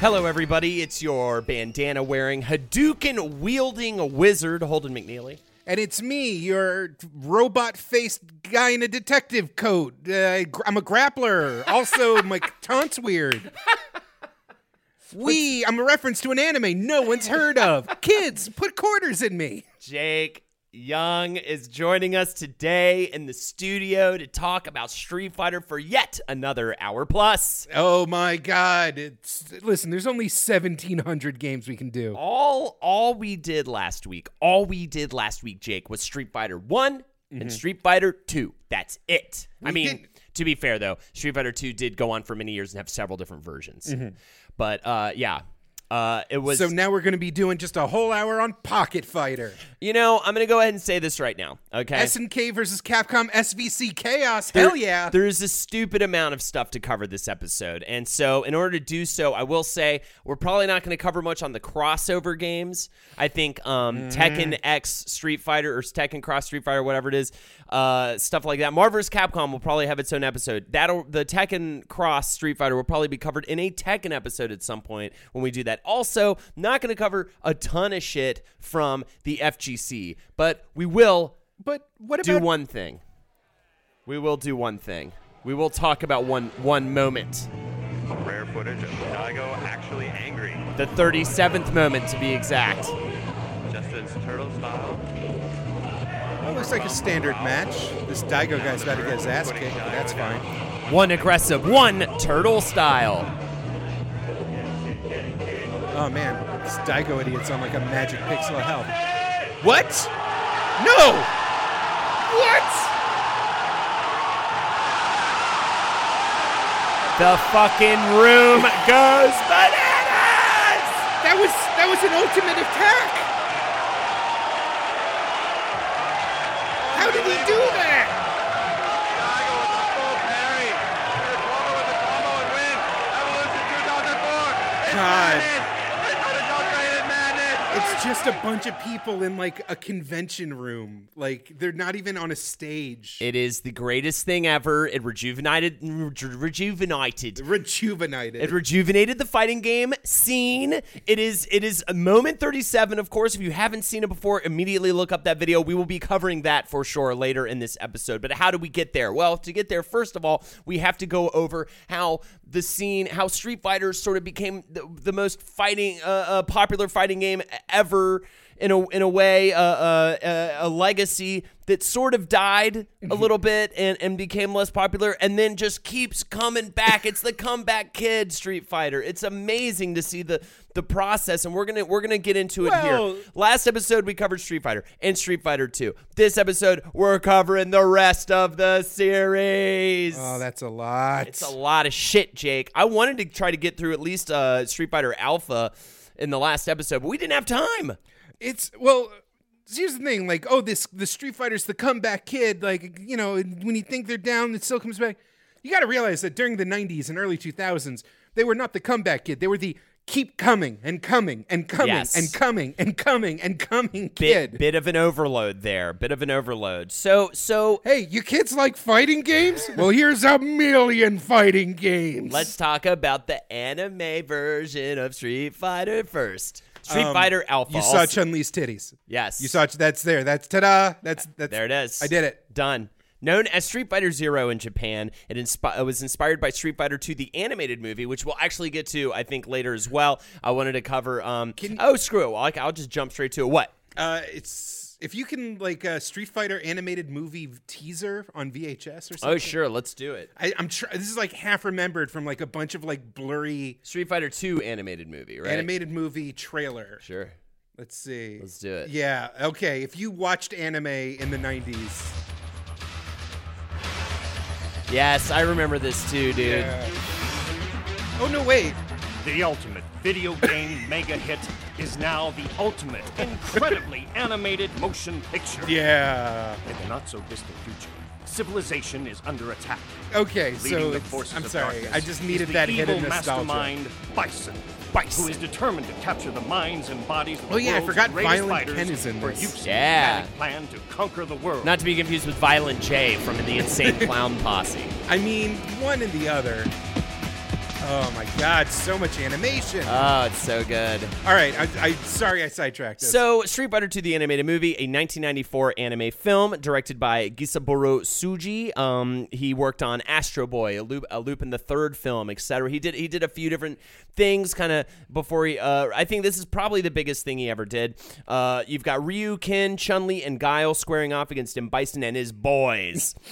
Hello, everybody. It's your bandana wearing, Hadouken wielding wizard, Holden McNeely. And it's me, your robot faced guy in a detective coat. Uh, I'm a grappler. Also, my taunt's weird. We, I'm a reference to an anime no one's heard of. Kids, put quarters in me. Jake Young is joining us today in the studio to talk about Street Fighter for yet another hour plus. Oh my god. It's listen, there's only 1700 games we can do. All all we did last week, all we did last week, Jake, was Street Fighter one and mm-hmm. Street Fighter 2. That's it. I mean, didn't- to be fair though, Street Fighter 2 did go on for many years and have several different versions. Mm-hmm. But uh, yeah, uh, it was. So now we're going to be doing just a whole hour on Pocket Fighter. you know, I'm gonna go ahead and say this right now. Okay. SNK versus Capcom SVC Chaos. Hell yeah. There's a stupid amount of stuff to cover this episode. And so, in order to do so, I will say we're probably not going to cover much on the crossover games. I think um, Tekken X Street Fighter or Tekken Cross Street Fighter, whatever it is, uh, stuff like that. Marvel's. Capcom will probably have its own episode. That'll the Tekken Cross Street Fighter will probably be covered in a Tekken episode at some point when we do that. Also, not going to cover a ton of shit from the FGC, but we will but what do about one thing. We will do one thing. We will talk about one one moment. Rare footage of Daigo actually angry. The 37th moment to be exact. Justin's turtle style. That looks like a standard match. This Daigo guy's about to get his ass kicked, but that's fine. One aggressive, one turtle style. Oh man, this Daigo idiot's on like a magic pixel of hell. What? No! What? The fucking room goes bananas. That was that was an ultimate attack. How did he do that? Daigo just a bunch of people in like a convention room. Like they're not even on a stage. It is the greatest thing ever. It rejuvenated reju- rejuvenated Rejuvenated. It rejuvenated the fighting game scene. It is it is a moment 37 of course if you haven't seen it before immediately look up that video. We will be covering that for sure later in this episode. But how do we get there? Well, to get there first of all, we have to go over how the scene how Street Fighter sort of became the, the most fighting uh, uh, popular fighting game ever in a in a way uh, uh, uh, a legacy that sort of died a little bit and, and became less popular and then just keeps coming back. It's the comeback kid Street Fighter. It's amazing to see the the process and we're to we're to get into it Well- here. Last episode we covered Street Fighter and Street Fighter 2. This episode we're covering the rest of the series. oh, that's a lot. It's a lot of shit, Jake. I wanted to try to get through at least uh, Street Fighter Alpha in the last episode, but we didn't have time. It's well. Here's the thing, like, oh, this the Street Fighter's the comeback kid. Like, you know, when you think they're down, it still comes back. You got to realize that during the '90s and early 2000s, they were not the comeback kid. They were the keep coming and coming and coming Yes. and coming and coming and coming, bit kid. bit of an overload there. Bit of an overload. So so Hey, you kids like fighting games? well, here's a million fighting games. let's talk about the anime version of Street Fighter first. Street Um, Fighter Alpha. You saw Chun Li's titties. Yes. You saw that's there. That's ta-da. That's that's There it is. I did it. Done. Known as Street Fighter Zero in Japan, it, inspi- it was inspired by Street Fighter II, the animated movie, which we'll actually get to, I think, later as well. I wanted to cover. Um, oh, screw it. I'll, I'll just jump straight to it. What? Uh, it's if you can like a Street Fighter animated movie teaser on VHS or something. Oh, sure. Let's do it. I, I'm tr- this is like half remembered from like a bunch of like blurry Street Fighter 2 animated movie, right? animated movie trailer. Sure. Let's see. Let's do it. Yeah. Okay. If you watched anime in the '90s, Yes, I remember this too, dude. oh no, wait. The ultimate video game mega hit is now the ultimate, incredibly animated motion picture. Yeah. In the not so distant future, civilization is under attack. Okay. Leading So the I'm sorry. I just needed that hit evil of nostalgia. mastermind Bison. Bison. Who is determined to capture the minds and bodies of the Oh, yeah, I world's forgot greatest Violent fighters Ken is in for this. use Yeah. in plan to conquer the world. Not to be confused with Violent J from the Insane Clown Posse. I mean, one and the other. Oh my God! So much animation. Oh, it's so good. All right. I, I sorry I sidetracked. Us. So, Street Fighter 2 the animated movie, a 1994 anime film directed by Gisaburo Sugii. Um, he worked on Astro Boy, a Loop, a Lupin the Third film, etc. He did he did a few different things kind of before he. Uh, I think this is probably the biggest thing he ever did. Uh, you've got Ryu, Ken, Chun Li, and Guile squaring off against him, Bison and his boys.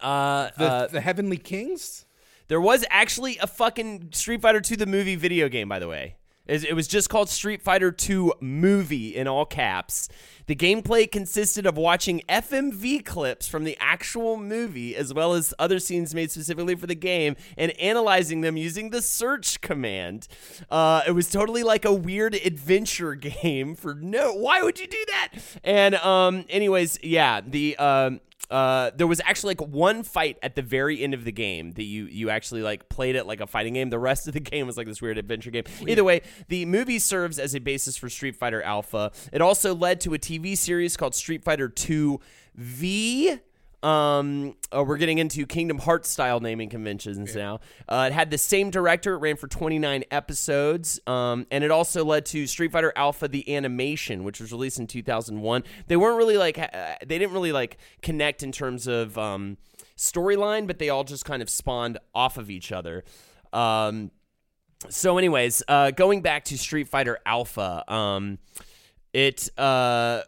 Uh, the, uh, the Heavenly Kings. There was actually a fucking Street Fighter 2 the movie video game, by the way. It was just called Street Fighter 2 Movie in all caps. The gameplay consisted of watching FMV clips from the actual movie, as well as other scenes made specifically for the game, and analyzing them using the search command. Uh, it was totally like a weird adventure game for no. Why would you do that? And um, anyways, yeah, the um, uh, there was actually like one fight at the very end of the game that you you actually like played it like a fighting game. The rest of the game was like this weird adventure game. Either way, the movie serves as a basis for Street Fighter Alpha. It also led to a TV series called Street Fighter 2 V. Um, uh, we're getting into Kingdom Hearts style naming conventions now. Uh, it had the same director. It ran for 29 episodes. Um, and it also led to Street Fighter Alpha the animation, which was released in 2001. They weren't really like uh, they didn't really like connect in terms of um, storyline, but they all just kind of spawned off of each other. Um, so, anyways, uh, going back to Street Fighter Alpha, um, it uh,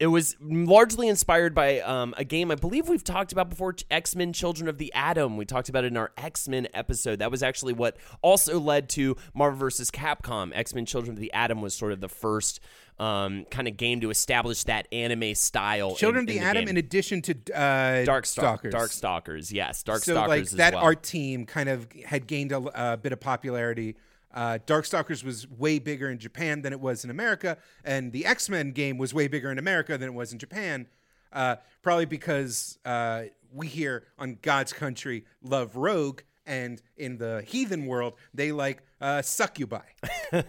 it was largely inspired by um, a game I believe we've talked about before, X Men: Children of the Atom. We talked about it in our X Men episode. That was actually what also led to Marvel vs. Capcom. X Men: Children of the Atom was sort of the first um, kind of game to establish that anime style. Children in, of the Atom, in addition to uh, Dark Stalkers. Dark Stalkers, yes, Dark so Stalkers like as that well. art team kind of had gained a, a bit of popularity. Uh, Darkstalkers was way bigger in Japan than it was in America, and the X Men game was way bigger in America than it was in Japan. Uh, probably because uh, we here on God's country love Rogue, and in the heathen world they like uh, succubi.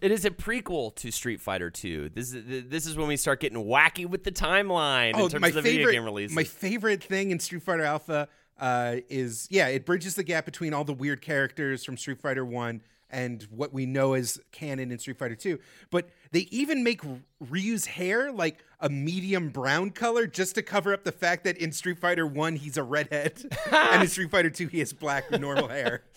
It is a prequel to Street Fighter 2. This is this is when we start getting wacky with the timeline in terms Oh, my of the favorite, video game releases. My favorite thing in Street Fighter Alpha uh, is yeah, it bridges the gap between all the weird characters from Street Fighter One and what we know as canon in Street Fighter Two. But they even make Ryu's hair like a medium brown color just to cover up the fact that in Street Fighter One he's a redhead, and in Street Fighter Two he has black normal hair.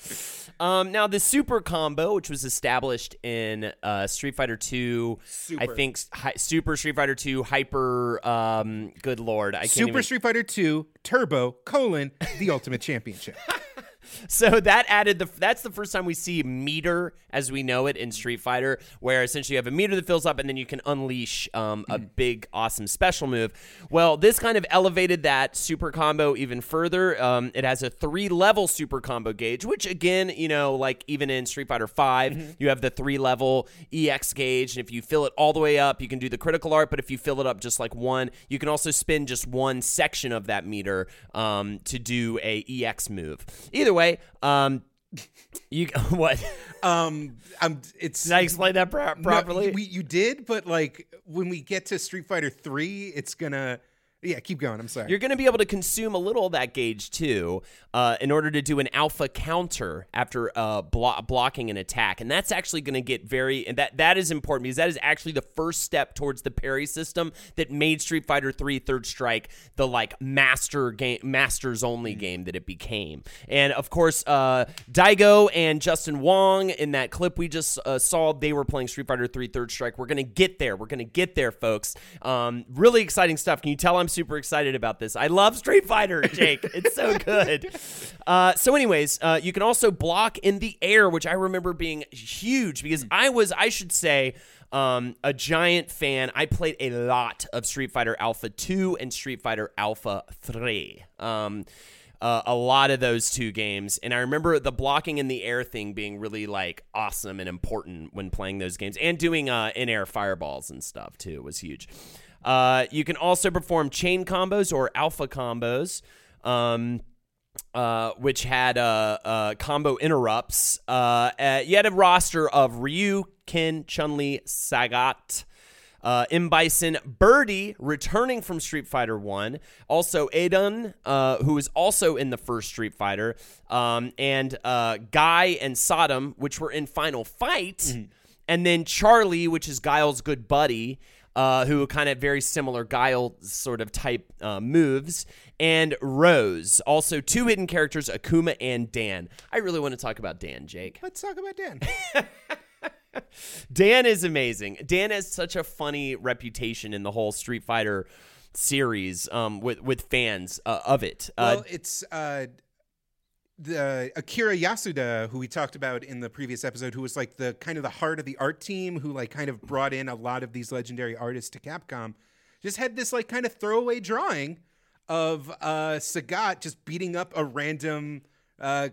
Um, now the super combo, which was established in uh, Street Fighter Two, I think hi, Super Street Fighter Two, Hyper. Um, good lord, I can't Super even- Street Fighter Two Turbo colon the Ultimate Championship. So that added the that's the first time we see meter as we know it in Street Fighter, where essentially you have a meter that fills up and then you can unleash um, a big awesome special move. Well, this kind of elevated that super combo even further. Um, it has a three level super combo gauge, which again, you know, like even in Street Fighter 5 you have the three level EX gauge, and if you fill it all the way up, you can do the critical art. But if you fill it up just like one, you can also spin just one section of that meter um, to do a EX move. Either way, um, You what? Um, I'm, it's Did I explain that pro- No, properly? we, you did, but like when we get to Street Fighter Three, it's gonna. Yeah, keep going. I'm sorry. You're going to be able to consume a little of that gauge too, uh, in order to do an alpha counter after uh, blo- blocking an attack, and that's actually going to get very and that that is important because that is actually the first step towards the parry system that made Street Fighter 3 Third Strike the like master game, masters only game that it became. And of course, uh, Daigo and Justin Wong in that clip we just uh, saw, they were playing Street Fighter 3 Third Strike. We're going to get there. We're going to get there, folks. Um, really exciting stuff. Can you tell I'm super excited about this? I love Street Fighter, Jake. it's so good. Uh, so, anyways, uh, you can also block in the air, which I remember being huge because I was, I should say, um, a giant fan. I played a lot of Street Fighter Alpha 2 and Street Fighter Alpha 3. Um, uh, a lot of those two games, and I remember the blocking in the air thing being really like awesome and important when playing those games, and doing uh, in-air fireballs and stuff too was huge. Uh, you can also perform chain combos or alpha combos. Um, uh, which had uh, uh, combo interrupts. Uh, uh, you had a roster of Ryu, Ken, Chun Li, Sagat, uh, M. Bison, Birdie returning from Street Fighter 1, also Adon, uh, who was also in the first Street Fighter, um, and uh, Guy and Sodom, which were in Final Fight, and then Charlie, which is Guile's good buddy. Uh, who kind of very similar Guile sort of type uh, moves, and Rose. Also, two hidden characters, Akuma and Dan. I really want to talk about Dan, Jake. Let's talk about Dan. Dan is amazing. Dan has such a funny reputation in the whole Street Fighter series um, with with fans uh, of it. Uh, well, it's uh, the Akira Yasuda, who we talked about in the previous episode, who was like the kind of the heart of the art team, who like kind of brought in a lot of these legendary artists to Capcom. Just had this like kind of throwaway drawing of uh, Sagat just beating up a random uh,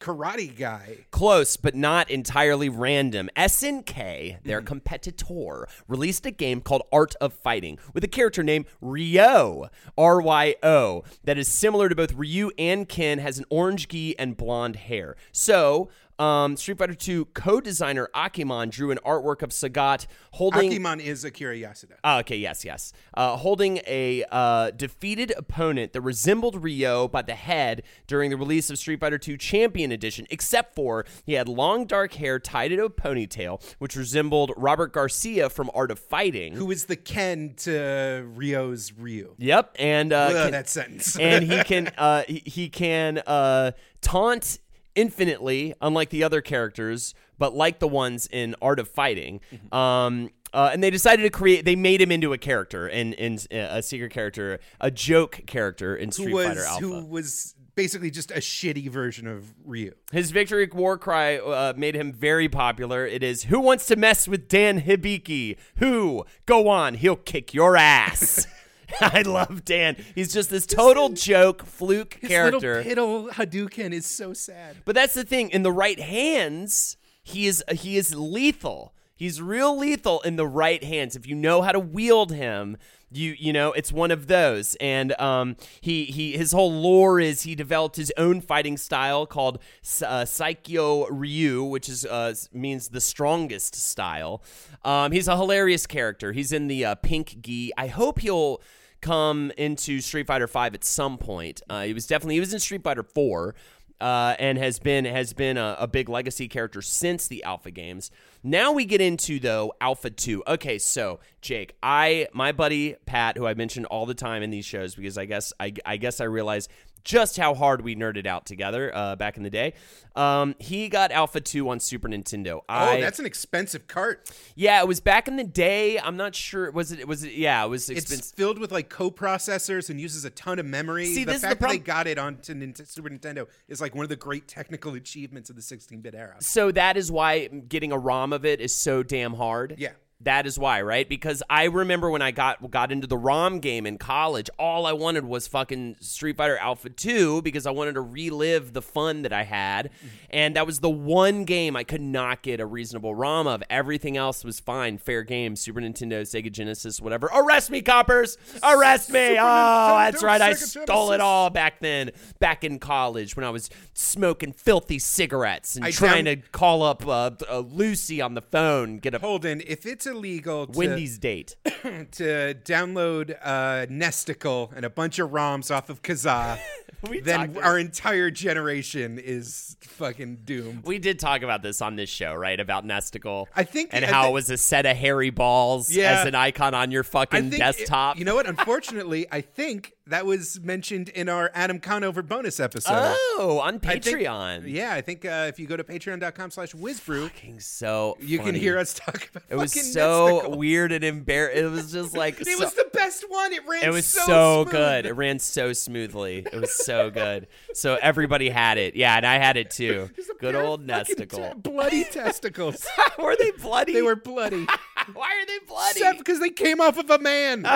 karate guy. Close, but not entirely random. SNK, their mm-hmm. competitor, released a game called Art of Fighting with a character named Ryo, R Y O, that is similar to both Ryu and Ken, has an orange gi and blonde hair. So, um, Street Fighter II co designer Akiman drew an artwork of Sagat holding. Akiman is Akira Yasuda. Ah, okay, yes, yes. Uh, holding a uh, defeated opponent that resembled Ryo by the head during the release of Street Fighter II Champion Edition, except for he had long dark hair tied into a ponytail, which resembled Robert Garcia from Art of Fighting. Who is the Ken to Ryo's Ryu? Yep, and uh, Ugh, can- that sentence. and he can uh, he, he can uh, taunt infinitely, unlike the other characters, but like the ones in Art of Fighting. Um, uh, and they decided to create. They made him into a character, in in uh, a secret character, a joke character in Street was Fighter Alpha. who was basically just a shitty version of Ryu. His victory war cry uh, made him very popular. It is "Who wants to mess with Dan Hibiki? Who? Go on, he'll kick your ass." I love Dan. He's just this total joke, fluke His character. little piddle Hadouken is so sad. But that's the thing. In the right hands, he is he is lethal. He's real lethal in the right hands. If you know how to wield him, you you know it's one of those. And um, he he his whole lore is he developed his own fighting style called uh, Saikyo Ryu, which is uh, means the strongest style. Um, he's a hilarious character. He's in the uh, pink gi. I hope he'll come into Street Fighter Five at some point. Uh, he was definitely he was in Street Fighter Four uh, and has been has been a, a big legacy character since the Alpha games. Now we get into though Alpha Two. Okay, so Jake, I my buddy Pat, who I mentioned all the time in these shows because I guess I, I guess I realize just how hard we nerded out together uh, back in the day. Um, he got Alpha Two on Super Nintendo. Oh, I, that's an expensive cart. yeah, it was back in the day. I'm not sure. Was it? Was it? Yeah, it was expensive. It's filled with like co-processors and uses a ton of memory. See, the this is the fact that they got it onto Nint- Super Nintendo is like one of the great technical achievements of the 16-bit era. so that is why getting a ROM of it is so damn hard. Yeah. That is why, right? Because I remember when I got got into the ROM game in college, all I wanted was fucking Street Fighter Alpha 2 because I wanted to relive the fun that I had. And that was the one game I could not get a reasonable ROM of. Everything else was fine, fair game, Super Nintendo, Sega Genesis, whatever. Arrest me, coppers! Arrest me! Super oh, that's Nintendo, right. I Sega stole it all back then, back in college when I was smoking filthy cigarettes and I trying down- to call up uh, uh, Lucy on the phone, get a Holden, if it's illegal to, Wendy's date. to download uh, Nesticle and a bunch of ROMs off of Kazaa, then talked- our entire generation is fucking doomed. We did talk about this on this show, right? About Nesticle. I think- and I how it was a set of hairy balls Yeah. as an icon on your I fucking think desktop. you know what? Unfortunately, I think that was mentioned in our Adam Conover bonus episode. oh, on I think- Patreon. yeah, I think uh, if you go to patreon.com slash wizbru, Fucking so you can hear us talk about It It was so weird and embarrassing. It was just like It so- was the best one. It ran It was so, so, good. It ran so smoothly. It was so good. So everybody had it. Yeah, and I had it too. Good old Nesticle. te- bloody testicles. were they bloody? they were bloody. Why are they bloody? Because they came off of a man.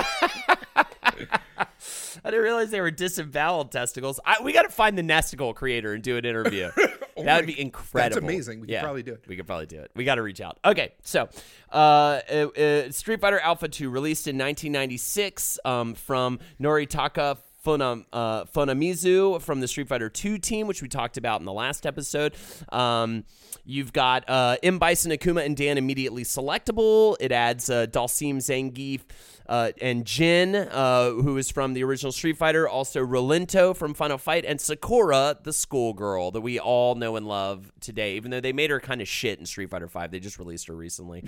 I didn't realize they were disemboweled testicles. I, we got to find the Nesticle creator and do an interview. that would be incredible. That's amazing. We could probably do it. We could probably do it. We got to reach out. Okay, so uh, uh, uh, Street Fighter Alpha 2 released in 1996 um, from Noritaka Funam, uh, Funamizu from the Street Fighter 2 team, which we talked about in the last episode. Um, you've got uh, M. Bison, Akuma, and Dan immediately selectable. It adds uh, Dhalsim, Zangief, uh, and Gen, uh, who is from the original Street Fighter. Also, Rolento from Final Fight, and Sakura, the schoolgirl that we all know and love today. Even though they made her kind of shit in Street Fighter 5, they just released her recently.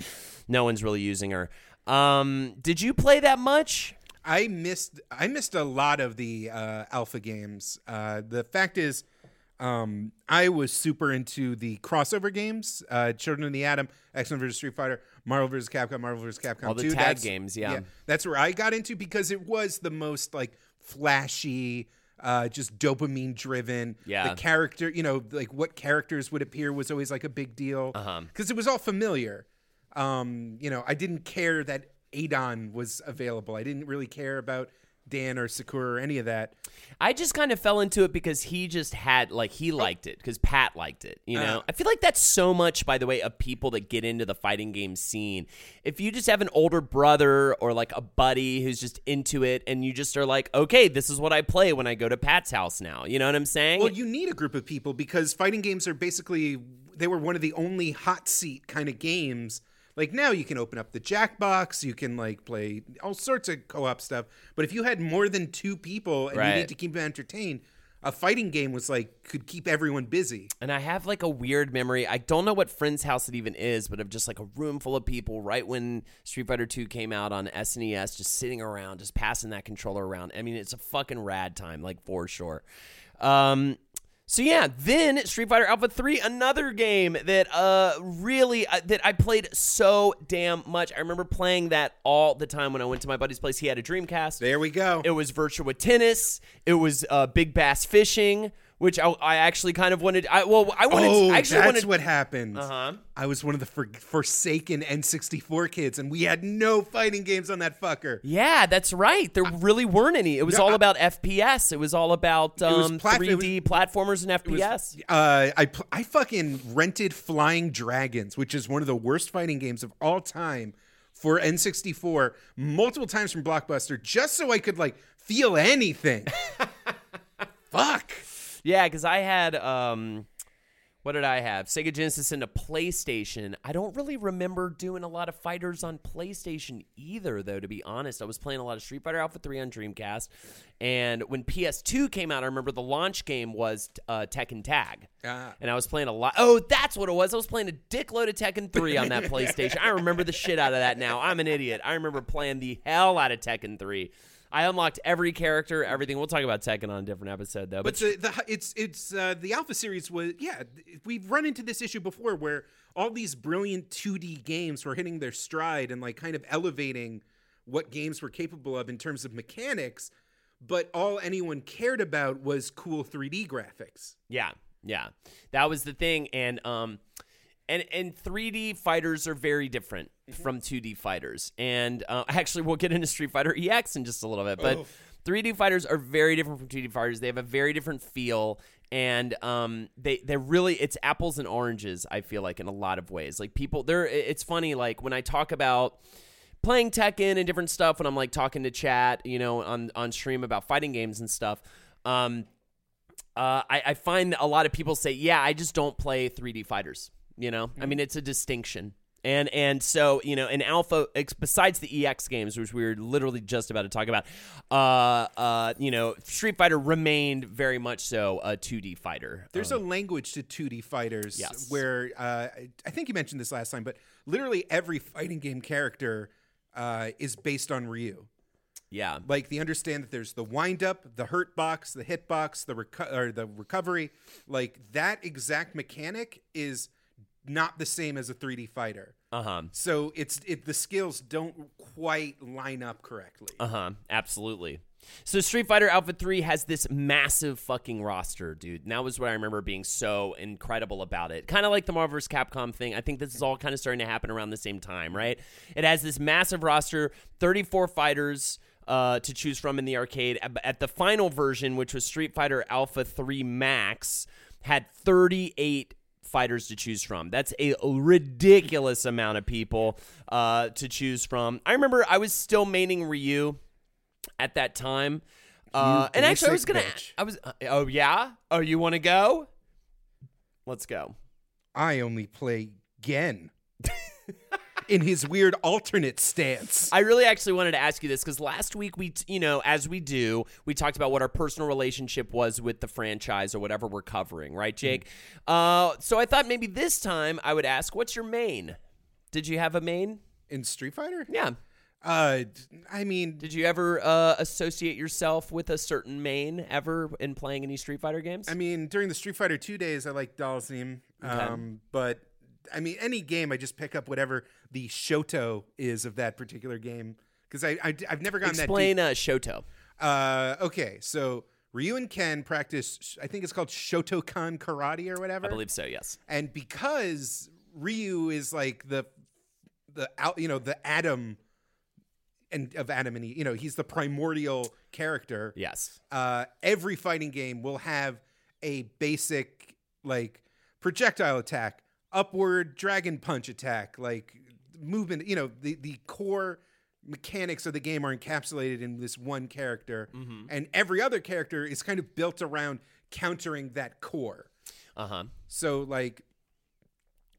No one's really using her. Um, did you play that much? I missed I missed a lot of the uh, alpha games. Uh, the fact is, um, I was super into the crossover games, uh, Children of the Atom, X Men vs Street Fighter, Marvel vs Capcom, Marvel vs Capcom All the 2. tag That's- games, yeah. that's where I got into because it was the most like flashy. Uh, just dopamine driven. Yeah. The character, you know, like what characters would appear was always like a big deal. Uh-huh. Because it was all familiar. Um, you know, I didn't care that Adon was available. I didn't really care about Dan or Sakura or any of that. I just kind of fell into it because he just had like he liked it because Pat liked it. You know, Uh. I feel like that's so much, by the way, of people that get into the fighting game scene. If you just have an older brother or like a buddy who's just into it, and you just are like, okay, this is what I play when I go to Pat's house now. You know what I'm saying? Well, you need a group of people because fighting games are basically they were one of the only hot seat kind of games. Like now you can open up the Jackbox, you can like play all sorts of co-op stuff. But if you had more than two people and you need to keep them entertained, a fighting game was like could keep everyone busy. And I have like a weird memory. I don't know what friend's house it even is, but of just like a room full of people right when Street Fighter 2 came out on SNES, just sitting around, just passing that controller around. I mean, it's a fucking rad time, like for sure. Um, so yeah, then Street Fighter Alpha 3, another game that uh really uh, that I played so damn much. I remember playing that all the time when I went to my buddy's place. He had a Dreamcast. There we go. It was Virtua Tennis. It was uh, Big Bass Fishing, which I, I actually kind of wanted. I well, I wanted. oh, I actually that's wanted. what happened. Uh-huh. I was one of the for- forsaken N64 kids, and we had no fighting games on that fucker. yeah, that's right. There really weren't any. It was No, all I- about FPS. It was all about was um, plat- 3D platformers and It was- FPS. uh, I pl- I fucking rented Flying Dragons, which is one of the worst fighting games of all time, for N64 multiple times from Blockbuster, just so I could like feel anything. Fuck. Yeah, because I had um, what did I have? Sega Genesis and a PlayStation. I don't really remember doing a lot of fighters on PlayStation either, though. To be honest, I was playing a lot of Street Fighter Alpha Three on Dreamcast, and when PS2 came out, I remember the launch game was uh, Tekken Tag, Ah. and I was playing a lot. Oh, that's what it was. I was playing a dickload of Tekken Three on that PlayStation. I remember the shit out of that. Now I'm an idiot. I remember playing the hell out of Tekken Three. I unlocked every character, everything. We'll talk about Tekken on a different episode, though. But the, the it's it's uh, the Alpha series was yeah we've run into this issue before where all these brilliant 2D games were hitting their stride and like kind of elevating what games were capable of in terms of mechanics, but all anyone cared about was cool 3D graphics. Yeah, yeah, that was the thing, and um, and and 3D fighters are very different. From 2D fighters, and uh, actually we'll get into Street Fighter EX in just a little bit, but. 3D fighters are very different from 2D fighters. They have a very different feel, and um, they they're really it's apples and oranges. I feel like in a lot of ways. Like people, they're it's funny. Like when I talk about playing Tekken and different stuff, when I'm like talking to chat, you know, on on stream about fighting games and stuff. Um, uh, I, I find a lot of people say, "Yeah, I just don't play 3D fighters." You know, I mean, it's a distinction, and and so you know, in Alpha, besides the EX games, which we were literally just about to talk about, uh, uh, you know, Street Fighter remained very much so a 2D fighter. There's a language to 2D fighters Yes. where uh, I- I think you mentioned this last time, but literally every fighting game character uh, is based on Ryu. yeah, Like they understand that there's the wind up, the hurt box, the hit box, the reco- or the recovery. Like that exact mechanic is not the same as a 3D fighter. uh huh. So it's it the skills don't quite line up correctly. Uh huh. Absolutely. So Street Fighter Alpha 3 has this massive fucking roster, dude. And that was what I remember being so incredible about it. Kind of like the Marvel vs. Capcom thing. I think this is all kind of starting to happen around the same time, right? It has this massive roster, 34 fighters uh, to choose from in the arcade. At- At the final version, which was Street Fighter Alpha 3 Max, had 38 fighters to choose from. That's a ridiculous amount of people uh, to choose from. I remember I was still maining Ryu at that time. Uh, and actually, I was gonna. bitch. I was. Uh, oh yeah. Oh, you want to go? Let's go. I only play Gen in his weird alternate stance. I really actually wanted to ask you this because last week we, t- you know, as we do, we talked about what our personal relationship was with the franchise or whatever we're covering, right, Jake? Uh, so I thought maybe this time I would ask, what's your main? Did you have a main? in Street Fighter? Yeah. Uh, I mean, Did you ever uh, associate yourself with a certain main ever in playing any Street Fighter games? I mean, during the Street Fighter two days, I like Dhalsim. Um, but I mean, any game, I just pick up whatever the Shoto is of that particular game because I, I have never gotten Explain that uh, Shoto. Uh, okay, so Ryu and Ken practice. I think it's called Shotokan karate or whatever. I believe so. Yes. and because Ryu is like the the out, you know, the Adam and of Adam and Eve, you know, he's the primordial character. Yes. uh, every fighting game will have a basic like projectile attack, upward dragon punch attack, like movement. You know, the the core mechanics of the game are encapsulated in this one character, and every other character is kind of built around countering that core. Uh huh. So like,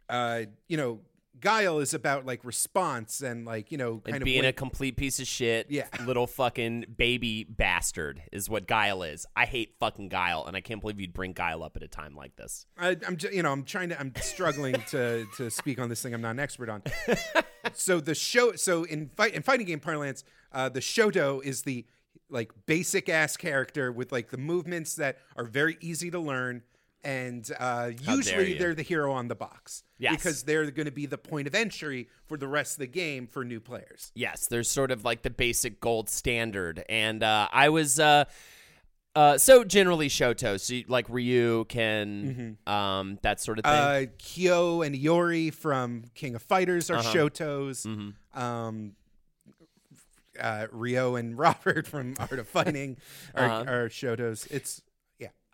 uh, you know, Guile is about like response and like you know kind And of being a complete piece of shit, Yeah. little fucking baby bastard is what Guile is. I hate fucking Guile, and I can't believe you'd bring Guile up at a time like this. I, I'm, ju- you know, I'm trying to, I'm struggling to to speak on this thing I'm not an expert on. so the show, so in fight in fighting game parlance, uh, the Shoto is the like basic ass character with like the movements that are very easy to learn, and uh, usually they're the hero on the box Yes. because they're going to be the point of entry for the rest of the game for new players. Yes, there's sort of like the basic gold standard, and uh, I was uh, uh, so generally Shoto, so you- like Ryu can um, that sort of thing. Uh, Kyo and Iori from King of Fighters are Uh-huh. Shotos. Mm-hmm. Um, uh, Ryo and Robert from Art of Fighting are, Uh-huh. are Shotos. It's.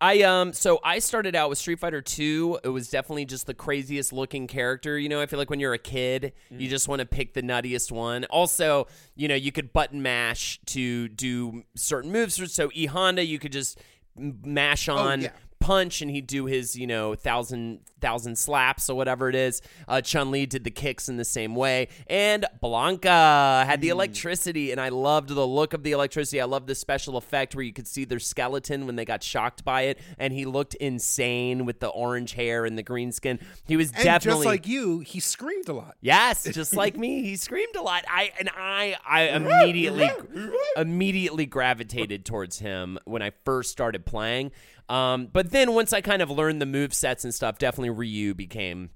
I um so I started out with Street Fighter 2. It was definitely just the craziest looking character. You know, I feel like when you're a kid, you just want to pick the nuttiest one. Also, you know, you could button mash to do certain moves. So E Honda, you could just mash on yeah. Punch and he'd do his, you know, thousand thousand slaps or whatever it is. Uh, Chun Li did the kicks in the same way, and Blanka had the electricity, and I loved the look of the electricity. I loved the special effect where you could see their skeleton when they got shocked by it, and he looked insane with the orange hair and the green skin. He was And definitely just like you, he screamed a lot. Yes, just like me, he screamed a lot. I and I, I immediately, immediately gravitated towards him when I first started playing. Um, but then once I kind of learned the move sets and stuff, definitely Ryu became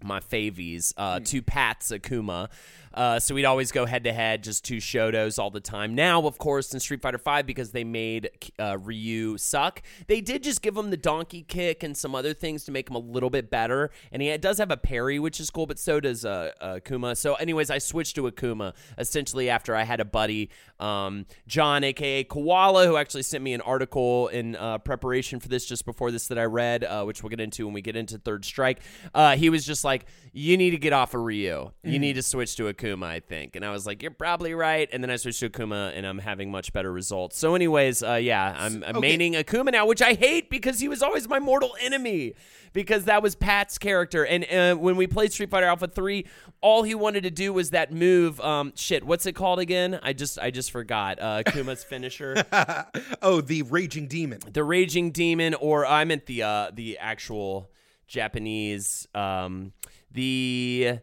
my favies, uh, two Pats Akuma. Uh, so we'd always go head to head, just two Shotos all the time. Now, of course, in Street Fighter V, because they made uh, Ryu suck, they did just give him the donkey kick and some other things to make him a little bit better. And he does have a parry, which is cool, but so does uh, Akuma. So, anyways, I switched to Akuma essentially after I had a buddy, um, John, aka Koala, who actually sent me an article in uh, preparation for this just before this that I read, uh, which we'll get into when we get into Third Strike. Uh, he was just like, "You need to get off of Ryu. You need to switch to Akuma." I think, and I was like, "You're probably right." And then I switched to Akuma, and I'm having much better results. So, anyways, uh, yeah, I'm, I'm Okay. maining Akuma now, which I hate because he was always my mortal enemy. Because that was Pat's character, and uh, when we played Street Fighter Alpha Three, all he wanted to do was that move. Um, shit, what's it called again? I just I just forgot. Uh, Akuma's finisher. oh, the raging demon. the raging demon or i meant the uh the actual japanese um the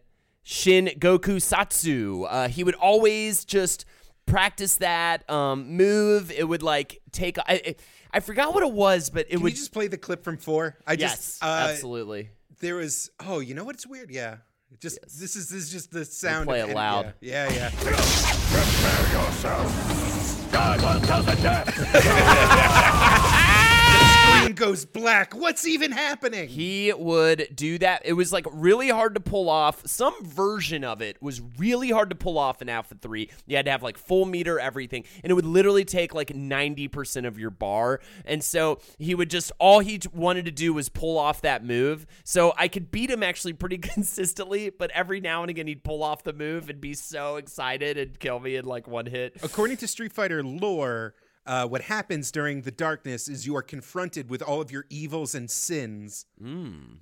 shun goku satsu. Uh he would always just practice that um move. It would like take i i, I forgot what it was but it Can would you just play the clip from four? I yes just uh, absolutely. there was oh you know what's weird? Yeah. It just this is this is just the sound play of it loud. yeah yeah, yeah. screen goes black what's even happening He would do that. It was like really hard to pull off. Some version of it was really hard to pull off in Alpha 3. You had to have like full meter everything, and it would literally take like 90% of your bar. And so he would just, all he wanted to do was pull off that move. So I could beat him actually pretty consistently, but every now and again he'd pull off the move and be so excited and kill me in like one hit. according to street fighter lore uh, what happens during the darkness is you are confronted with all of your evils and sins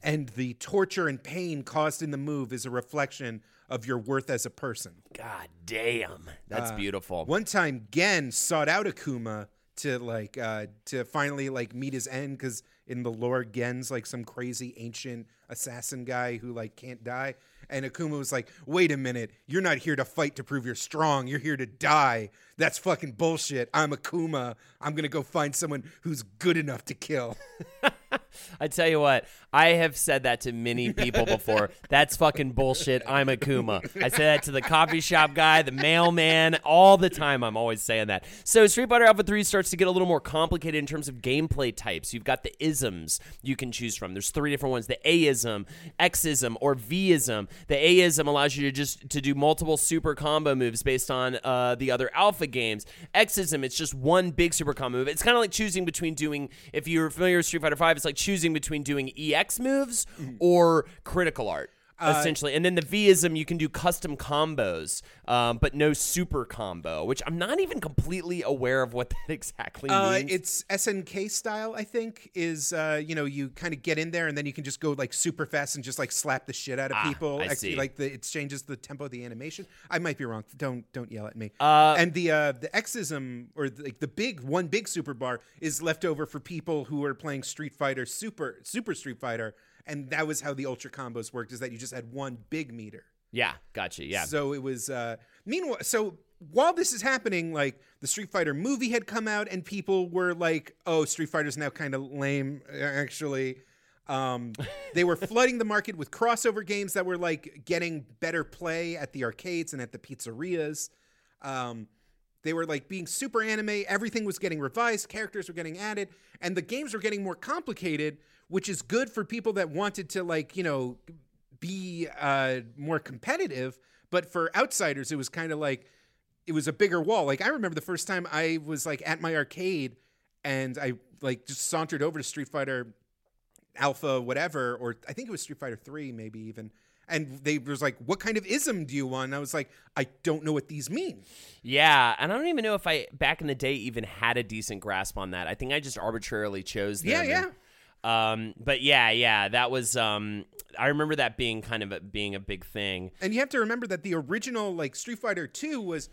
and the torture and pain caused in the move is a reflection of your worth as a person God damn. That's beautiful. One time, Gen sought out Akuma to like uh, to finally like meet his end because in the lore, Gen's like some crazy ancient assassin guy who like can't die. And Akuma was like, "Wait a minute, you're not here to fight to prove you're strong. You're here to die. That's fucking bullshit. I'm Akuma. I'm gonna go find someone who's good enough to kill." I tell you what, I have said that to many people before. That's fucking bullshit. I'm a Kuma. I say that to the coffee shop guy, the mailman, all the time. I'm always saying that. So Street Fighter Alpha 3 starts to get a little more complicated in terms of gameplay types. You've got the isms you can choose from. There's three different ones: the A-ism, X-ism, or V-ism. The A-ism allows you to just to do multiple super combo moves based on uh, the other Alpha games. X-ism, it's just one big super combo move. It's kind of like choosing between doing. If you're familiar with Street Fighter 5, it's like choosing between doing EX moves or critical art. Essentially, and then the Vism you can do custom combos, um, but no super combo, which I'm not even completely aware of what that exactly Uh, means. it's SNK style, I think. Is uh, you know you kind of get in there and then you can just go like super fast and just like slap the shit out of people. Ah, I Ex- see. Like the, it changes the tempo of the animation. I might be wrong. Don't don't yell at me. Uh, and the uh, the Xism or the, like the big one big super bar is left over for people who are playing Street Fighter Super Super Street Fighter, and that was how the ultra combos worked. Is that you just had one big meter. yeah, gotcha. Yeah, So it was. Uh, meanwhile, so while this is happening, like the Street Fighter movie had come out, and people were like, "Oh, Street Fighter's now kind of lame." Actually, um, they were flooding the market with crossover games that were like getting better play at the arcades and at the pizzerias. Um, they were like being super anime. Everything was getting revised. Characters were getting added, and the games were getting more complicated, which is good for people that wanted to like you know be uh, more competitive. But for outsiders, it was kind of like it was a bigger wall. Like I remember the first time I was like at my arcade and I like just sauntered over to Street Fighter Alpha, whatever, or I think it was Street Fighter Three, maybe even. And they was like, "What kind of ism do you want?" And I was like, "I don't know what these mean." yeah, and I don't even know if I back in the day even had a decent grasp on that. I think I just arbitrarily chose them. Yeah, and- yeah. Um, but yeah, yeah, that was. Um, I remember that being kind of a, being a big thing. And you have to remember that the original like Street Fighter 2 was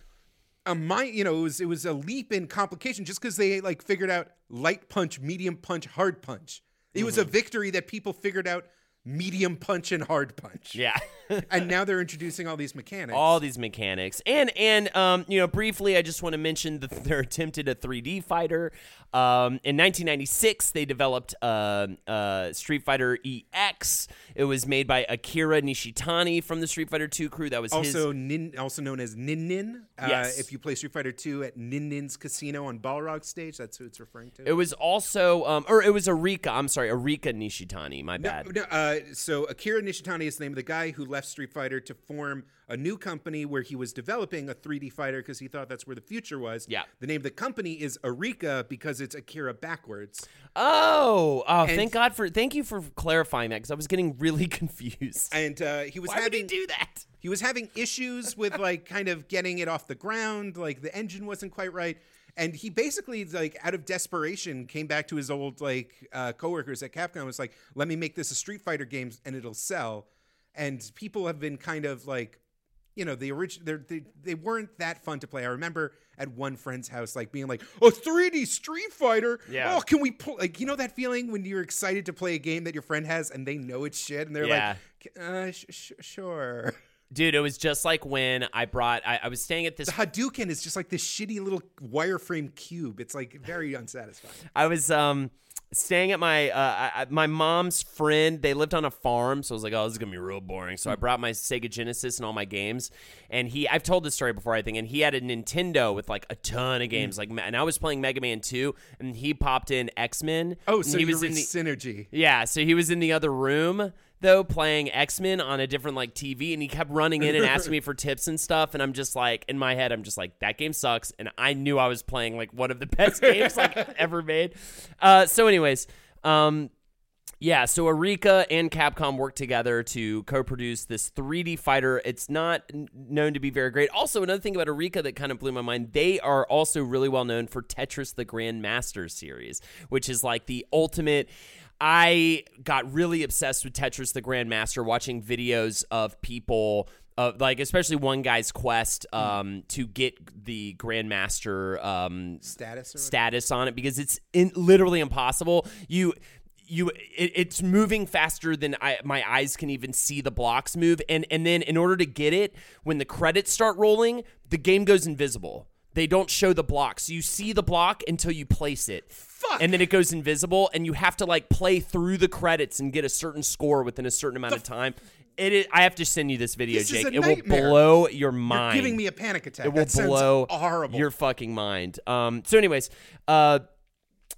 a mind, you know, it was it was a leap in complication just because they like figured out light punch, medium punch, hard punch. It was a victory that people figured out medium punch and hard punch. Yeah. and now they're introducing all these mechanics. all these mechanics and and um you know briefly i just want to mention that they're attempted a 3d fighter um in 1996 they developed uh, uh street fighter ex it was made by akira nishitani from the street fighter 2 crew that was his also nin, also known as Nin Nin. Uh, Yes. If you play Street Fighter 2 at Nin Nin's casino on Balrog stage, that's who it's referring to. it was also um or it was arika i'm sorry arika nishitani my No, bad no, uh, so Akira Nishitani is the name of the guy who left Street Fighter to form a new company where he was developing a 3D fighter because he thought that's where the future was. Yeah. The name of the company is Arika because it's Akira backwards. oh oh And- thank god for thank you for clarifying that because i was getting really confused And uh, he was why would having he do that he was having issues with like kind of getting it off the ground like the engine wasn't quite right and he basically like out of desperation came back to his old like uh, coworkers at capcom and was like let me make this a street fighter game and it'll sell and people have been kind of like you know the original they they weren't that fun to play i remember at one friend's house like being like a 3d street fighter Yeah. oh can we pull like you know that feeling when you're excited to play a game that your friend has and they know it's shit and they're Yeah. like uh, sh- sh- sure Dude, it was just like when I brought. I, I was staying at this. The Hadouken is just like this shitty little wireframe cube. It's like very unsatisfying. I was um staying at my uh I, my mom's friend. They lived on a farm, so I was like, oh, this is gonna be real boring. So I brought my Sega Genesis and all my games. And he, I've told this story before, I think. And he had a Nintendo with like a ton of games, like, and I was playing Mega Man Two, and he popped in X Men. Oh, so he was in the synergy. Yeah, so he was in the other room though playing X-Men on a different like TV and he kept running in and asking me for tips and stuff and I'm just like in my head I'm just like that game sucks and I knew I was playing like one of the best games like ever made. Uh so anyways, um yeah, so Arika and Capcom worked together to co-produce this 3D fighter. It's not known to be very great. Also, another thing about Arika that kind of blew my mind, they are also really well known for Tetris the Grandmaster series, which is like the ultimate I got really obsessed with Tetris the Grandmaster watching videos of people uh, like especially one guy's quest um, to get the Grandmaster um, Status status on it because it's in, literally impossible. You you it, it's moving faster than I, my eyes can even see the blocks move and and then in order to get it when the credits start rolling the game goes invisible they don't show the blocks you see the block until you place it Fuck. and then it goes invisible and you have to like play through the credits and get a certain score within a certain amount of time it is, I have to send you this video, This is Jake. It will blow your mind. You're giving me a panic attack. It will blow horrible. your fucking mind. Um. So, anyways, uh,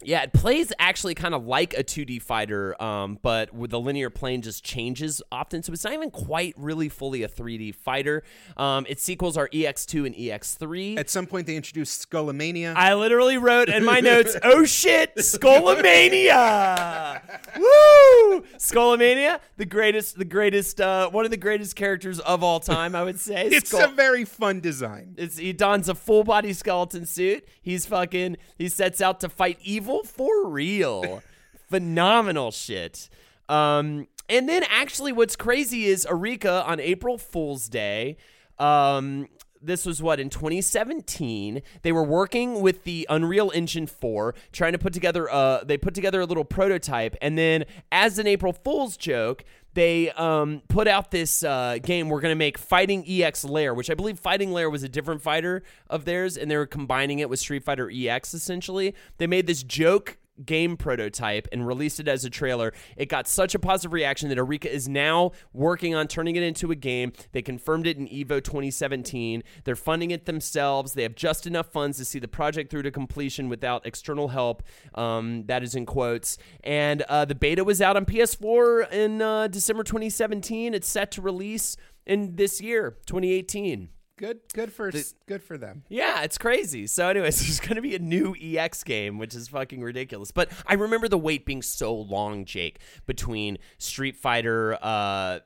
yeah, it plays actually kind of like a 2D fighter, um, but with the linear plane just changes often, so it's not even quite really fully a 3D fighter. Um, its sequels are EX2 and EX3. At some point, they introduced Skullomania. I literally wrote in my notes, "Oh shit, Skullomania! Woo! Skullomania, the greatest, the greatest, uh, one of the greatest characters of all time, I would say. it's Skull- a very fun design. it's, he dons a full body skeleton suit. He's fucking. He sets out to fight evil for real. Phenomenal shit. Um, and then actually, what's crazy is Arika on April Fool's Day. Um, this was what in 2017 they were working with the unreal engine 4 trying to put together a they put together a little prototype and then as an april fool's joke they um, put out this uh, game we're going to make fighting EX Layer which i believe Fighting Layer was a different fighter of theirs and they were combining it with street fighter ex essentially. They made this joke game prototype and released it as a trailer. It got such a positive reaction that Arika is now working on turning it into a game. They confirmed it in Evo 2017. They're funding it themselves. They have just enough funds to see the project through to completion without external help. Um, that is in quotes. And uh, the beta was out on PS4 in uh, December 2017. It's set to release in this year, 2018. Good, good for good for them. Yeah, it's crazy. So, anyways, there's going to be a new EX game, which is fucking ridiculous. But I remember the wait being so long, Jake, between Street Fighter uh,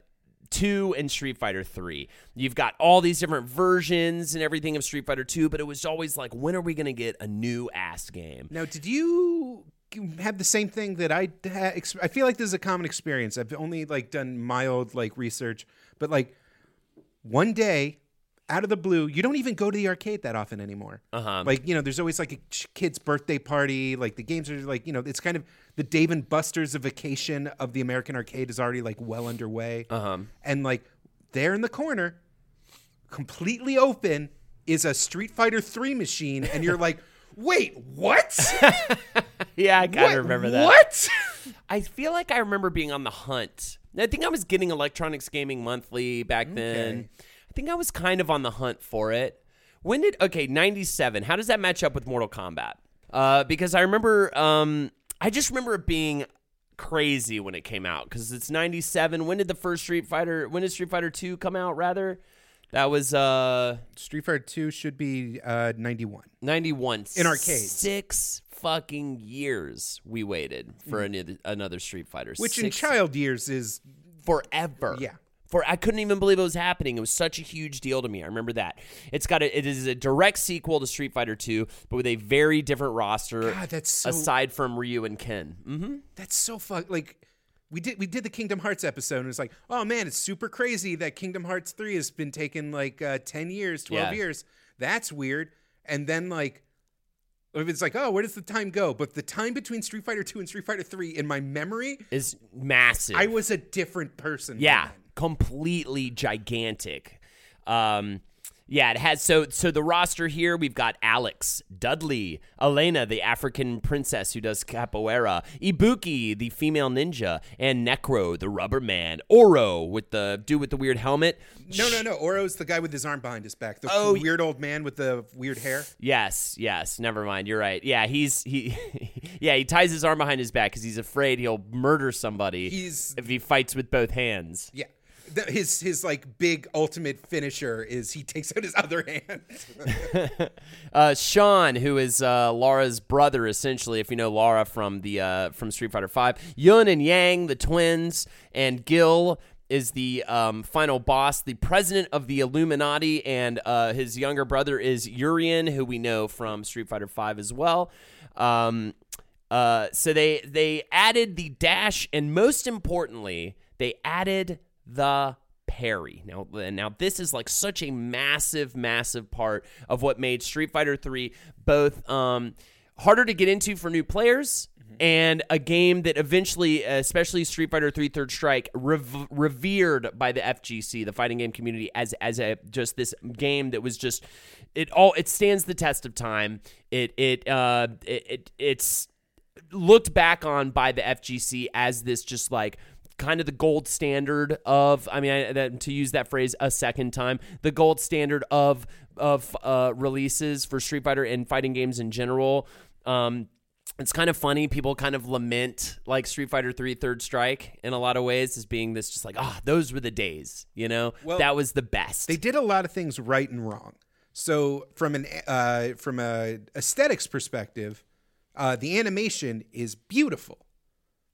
2 and Street Fighter 3. You've got all these different versions and everything of Street Fighter 2, but it was always like, when are we going to get a new ass game? Now, did you have the same thing that I ex- I feel like this is a common experience. I've only like done mild like research, but like one day out of the blue, you don't even go to the arcade that often anymore. Uh-huh. Like you know, there's always like a kid's birthday party. Like the games are like you know, it's kind of the Dave and Buster's of vacation of the American arcade is already like well underway. Uh-huh. And like there in the corner, completely open, is a Street Fighter 3 machine, and you're like, wait, what? Yeah, I kind of remember that. What? I feel like I remember being on the hunt. I think I was getting Electronics Gaming Monthly back then. I think I was kind of on the hunt for it. When did okay, 97. How does that match up with Mortal Kombat? Uh because I remember um I just remember it being crazy when it came out cuz it's 97. When did the first Street Fighter when did Street Fighter 2 come out rather? That was uh Street Fighter 2 should be uh, 91. 91 In arcades. Six fucking years we waited for another, another Street Fighter. Which in child years is forever. Yeah. For I couldn't even believe it was happening. It was such a huge deal to me. I remember that. It's got a, it is a direct sequel to Street Fighter 2, but with a very different roster God, that's so- aside from Ryu and Ken. hmm that's so fuck like we did we did the Kingdom Hearts episode and it's like, oh man, it's super crazy that Kingdom Hearts 3 has been taking like uh, 10 years, 12 Yeah. years. That's weird. And then like if it's like, oh, where does the time go? But the time between Street Fighter 2 and Street Fighter 3 in my memory, Is massive. I was a different person. Yeah. Completely gigantic. Um, yeah, it has so so the roster here we've got Alex, Dudley, Elena, the African princess who does capoeira, Ibuki, the female ninja, and Necro, the rubber man, Oro with the dude with the weird helmet. No, no, no. Oro's the guy with his arm behind his back. The Oh, weird old man with the weird hair. Yes, yes. Never mind. You're right. Yeah, he's he. yeah, he ties his arm behind his back because he's afraid he'll murder somebody He's- if he fights with both hands. Yeah. The, his his like big ultimate finisher is he takes out his other hand. Uh, Sean, who is uh, Laura's brother, essentially, if you know Laura from the uh, from Street Fighter Five, Yun and Yang, the twins, and Gil is the um, final boss, the president of the Illuminati, and uh, his younger brother is Urian, who we know from Street Fighter Five as well. Um, uh, so they they added the dash, and most importantly, they added the parry. Now, now this is like such a massive, massive part of what made Street Fighter Three both um, harder to get into for new players. And a game that eventually, especially Street Fighter Three Third Strike, rev- revered by the FGC, the fighting game community, as as a just this game that was just it all it stands the test of time. It it uh it, it it's looked back on by the FGC as this just like kind of the gold standard of I mean I, that, to use that phrase a second time the gold standard of of uh, releases for Street Fighter and fighting games in general. Um, it's kind of funny. People kind of lament like Street Fighter 3 Third Strike in a lot of ways as being this just like, ah, those were the days, you know? Well, that was the best. They did a lot of things right and wrong. So from an uh, from a aesthetics perspective, uh, the animation is beautiful.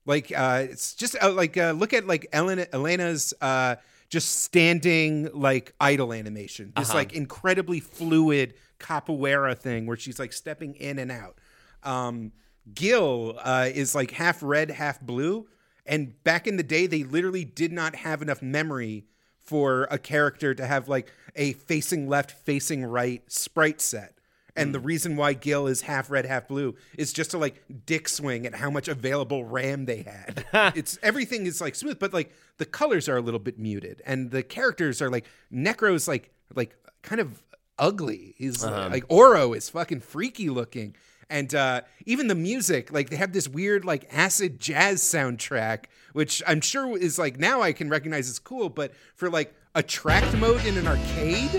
Like uh, it's just uh, like uh, look at like Elena, Elena's uh, just standing like idle animation. This like incredibly fluid capoeira thing where she's like stepping in and out. Um, Gil uh, is like half red, half blue. And back in the day, they literally did not have enough memory for a character to have like a facing left, facing right sprite set. And the reason why Gil is half red, half blue is just to like dick swing at how much available RAM they had. it's everything is like smooth, but like the colors are a little bit muted, and the characters are like Necro's like like kind of ugly. He's like Oro is fucking freaky looking. And uh, even the music, like they have this weird like acid jazz soundtrack, which I'm sure is like now I can recognize as cool, but for like a tracked mode in an arcade,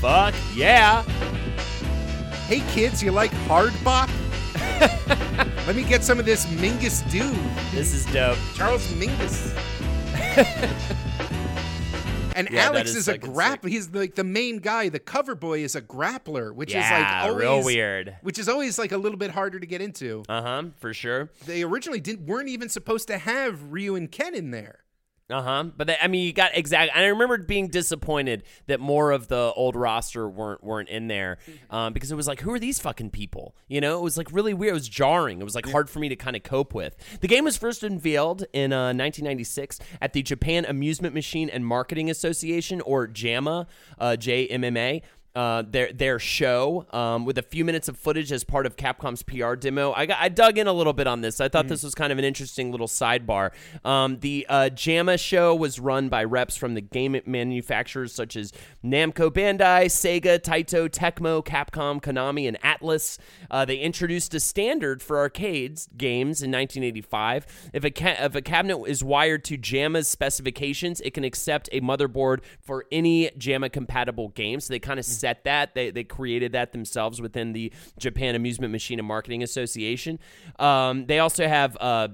Fuck yeah. Hey kids, you like hard bop? Let me get some of this Mingus Dew, This is dope. Charles Mingus. And Yeah, Alex is is, a fucking grapp. sick. He's like the main guy. The cover boy is a grappler, which is like always real weird. Which is always like a little bit harder to get into. Uh huh, for sure. they originally didn't weren't even supposed to have Ryu and Ken in there. Uh huh. But they, I mean, you got exactly. And I remember being disappointed that more of the old roster weren't weren't in there um, because it was like, who are these fucking people? You know, it was like really weird. It was jarring. It was like hard for me to kind of cope with. The game was first unveiled in uh, 1996 at the Japan Amusement Machine and Marketing Association, or JAMMA, uh, JMMA. Uh, their their show um, with a few minutes of footage as part of Capcom's PR demo. I got I dug in a little bit on this. I thought this was kind of an interesting little sidebar. Um, the uh, JAMMA show was run by reps from the game manufacturers such as Namco Bandai, Sega, Taito, Tecmo, Capcom, Konami, and Atlus. Uh, they introduced a standard for arcades games in 1985. If a ca- if a cabinet is wired to JAMMA's specifications, it can accept a motherboard for any JAMMA compatible game. So they kind of set that. They, they created that themselves within the Japan Amusement Machine and Marketing Association. Um, they also have. Uh,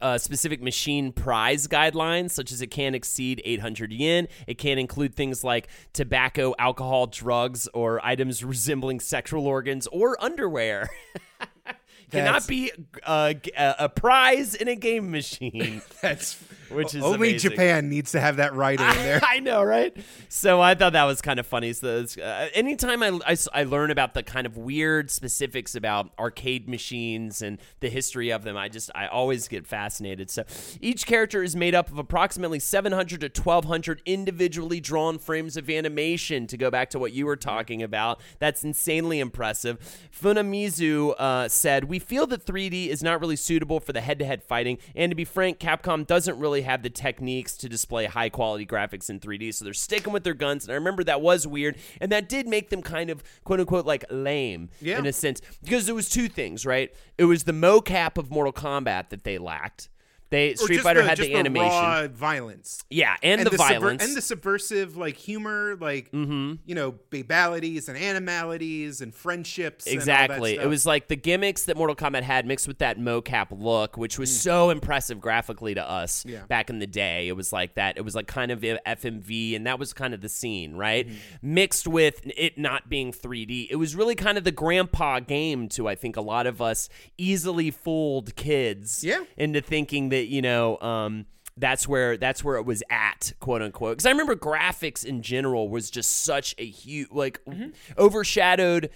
uh, specific machine prize guidelines, such as it can't exceed 800 yen. It can't include things like tobacco, alcohol, drugs, or items resembling sexual organs or underwear. Cannot be uh, a, a prize in a game machine. That's Which is only amazing. Japan needs to have that right in there. I know, right? So I thought that was kind of funny. So uh, anytime I, I, I learn about the kind of weird specifics about arcade machines and the history of them, I just I always get fascinated. So each character is made up of approximately 700 to 1200 individually drawn frames of animation. To go back to what you were talking about, that's insanely impressive. Funamizu uh, said, "We feel that 3D is not really suitable for the head-to-head fighting, and to be frank, Capcom doesn't really have the techniques to display high-quality graphics in 3D, so they're sticking with their guns." And I remember that was weird, and that did make them kind of quote unquote like lame Yeah. in a sense because it was two things, right? It was the mocap of Mortal Kombat that they lacked. They Or Street Fighter the- had the animation. raw violence. Yeah, and, the, subver- violence. and the subversive like humor, like Mm-hmm. you know, babalities and animalities and friendships. and all that Exactly. It was like the gimmicks that Mortal Kombat had mixed with that mocap look, which was so impressive graphically to us Mm. Yeah. back in the day. It was like that. It was like kind of FMV, and that was kind of the scene, right? Mm-hmm. Mixed with it not being 3D. It was really kind of the grandpa game to, I think, a lot of us easily fooled kids Yeah. into thinking that, you know, um, that's where that's where it was at, quote unquote. Because I remember graphics in general was just such a huge, like, Mm-hmm. overshadowed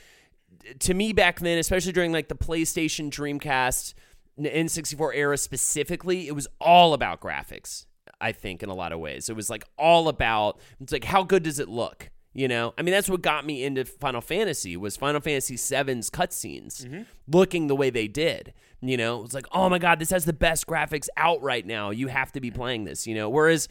to me back then, especially during like the PlayStation, Dreamcast, n- N64 era specifically, it was all about graphics. I think in a lot of ways, it was like all about. It's like how good does it look? You know, I mean, that's what got me into Final Fantasy was Final Fantasy VII's cutscenes looking the way they did. You know, it was like, oh my god, this has the best graphics out right now. You have to be playing this. You know, whereas,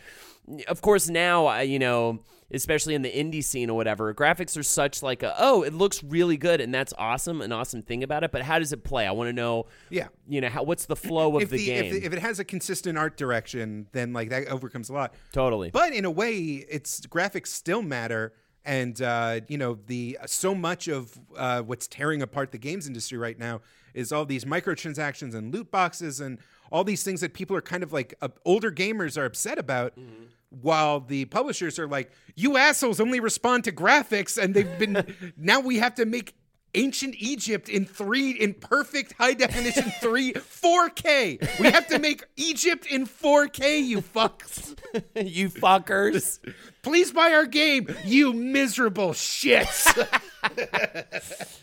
of course, now you know, especially in the indie scene or whatever, graphics are such like a oh, it looks really good and that's awesome, an awesome thing about it. But how does it play? I want to know. Yeah. You know, how what's the flow of the, the, game? If, if it has a consistent art direction, then like that overcomes a lot. Totally. But in a way, its graphics still matter, and uh, you know the so much of uh, what's tearing apart the games industry right now is all these microtransactions and loot boxes and all these things that people are kind of like uh, older gamers are upset about. Mm-hmm. While the publishers are like, "You assholes only respond to graphics," and they've been now we have to make ancient Egypt in three in perfect high definition three 4K. We have to make Egypt in 4K, you fucks. you fuckers. Please buy our game, you miserable shits.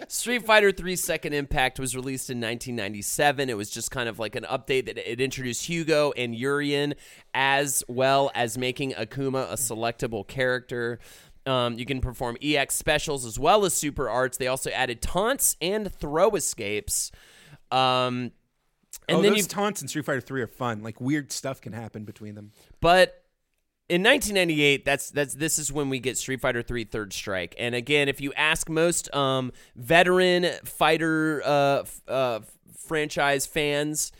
Street Fighter 3 Second Impact was released in 1997. It was just kind of like an update that it introduced Hugo and Urian as well as making Akuma a selectable character. Um, you can perform EX specials as well as super arts. They also added taunts and throw escapes. Um, and oh, then those you taunts in Street Fighter 3 are fun. Like weird stuff can happen between them. But in 1998, that's that's this is when we get Street Fighter 3 Third Strike. And again, if you ask most um, veteran fighter uh, f- uh, franchise fans,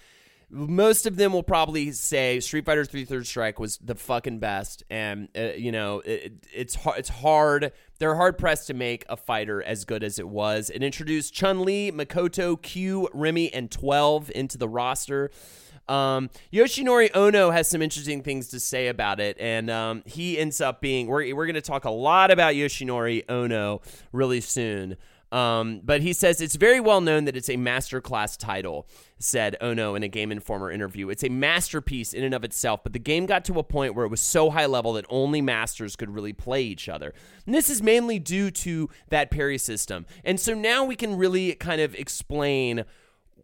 most of them will probably say Street Fighter 3 Third Strike was the fucking best. And uh, you know, it, it's hard. It's hard. They're hard pressed to make a fighter as good as it was. It introduced Chun Li, Makoto, Q, Remy, and 12 into the roster. Um, Yoshinori Ono has some interesting things to say about it, and um, he ends up being. We're, we're going to talk a lot about Yoshinori Ono really soon. Um, but he says it's very well known that it's a masterclass title, said Ono in a Game Informer interview. It's a masterpiece in and of itself, but the game got to a point where it was so high level that only masters could really play each other. And this is mainly due to that parry system. And so now we can really kind of explain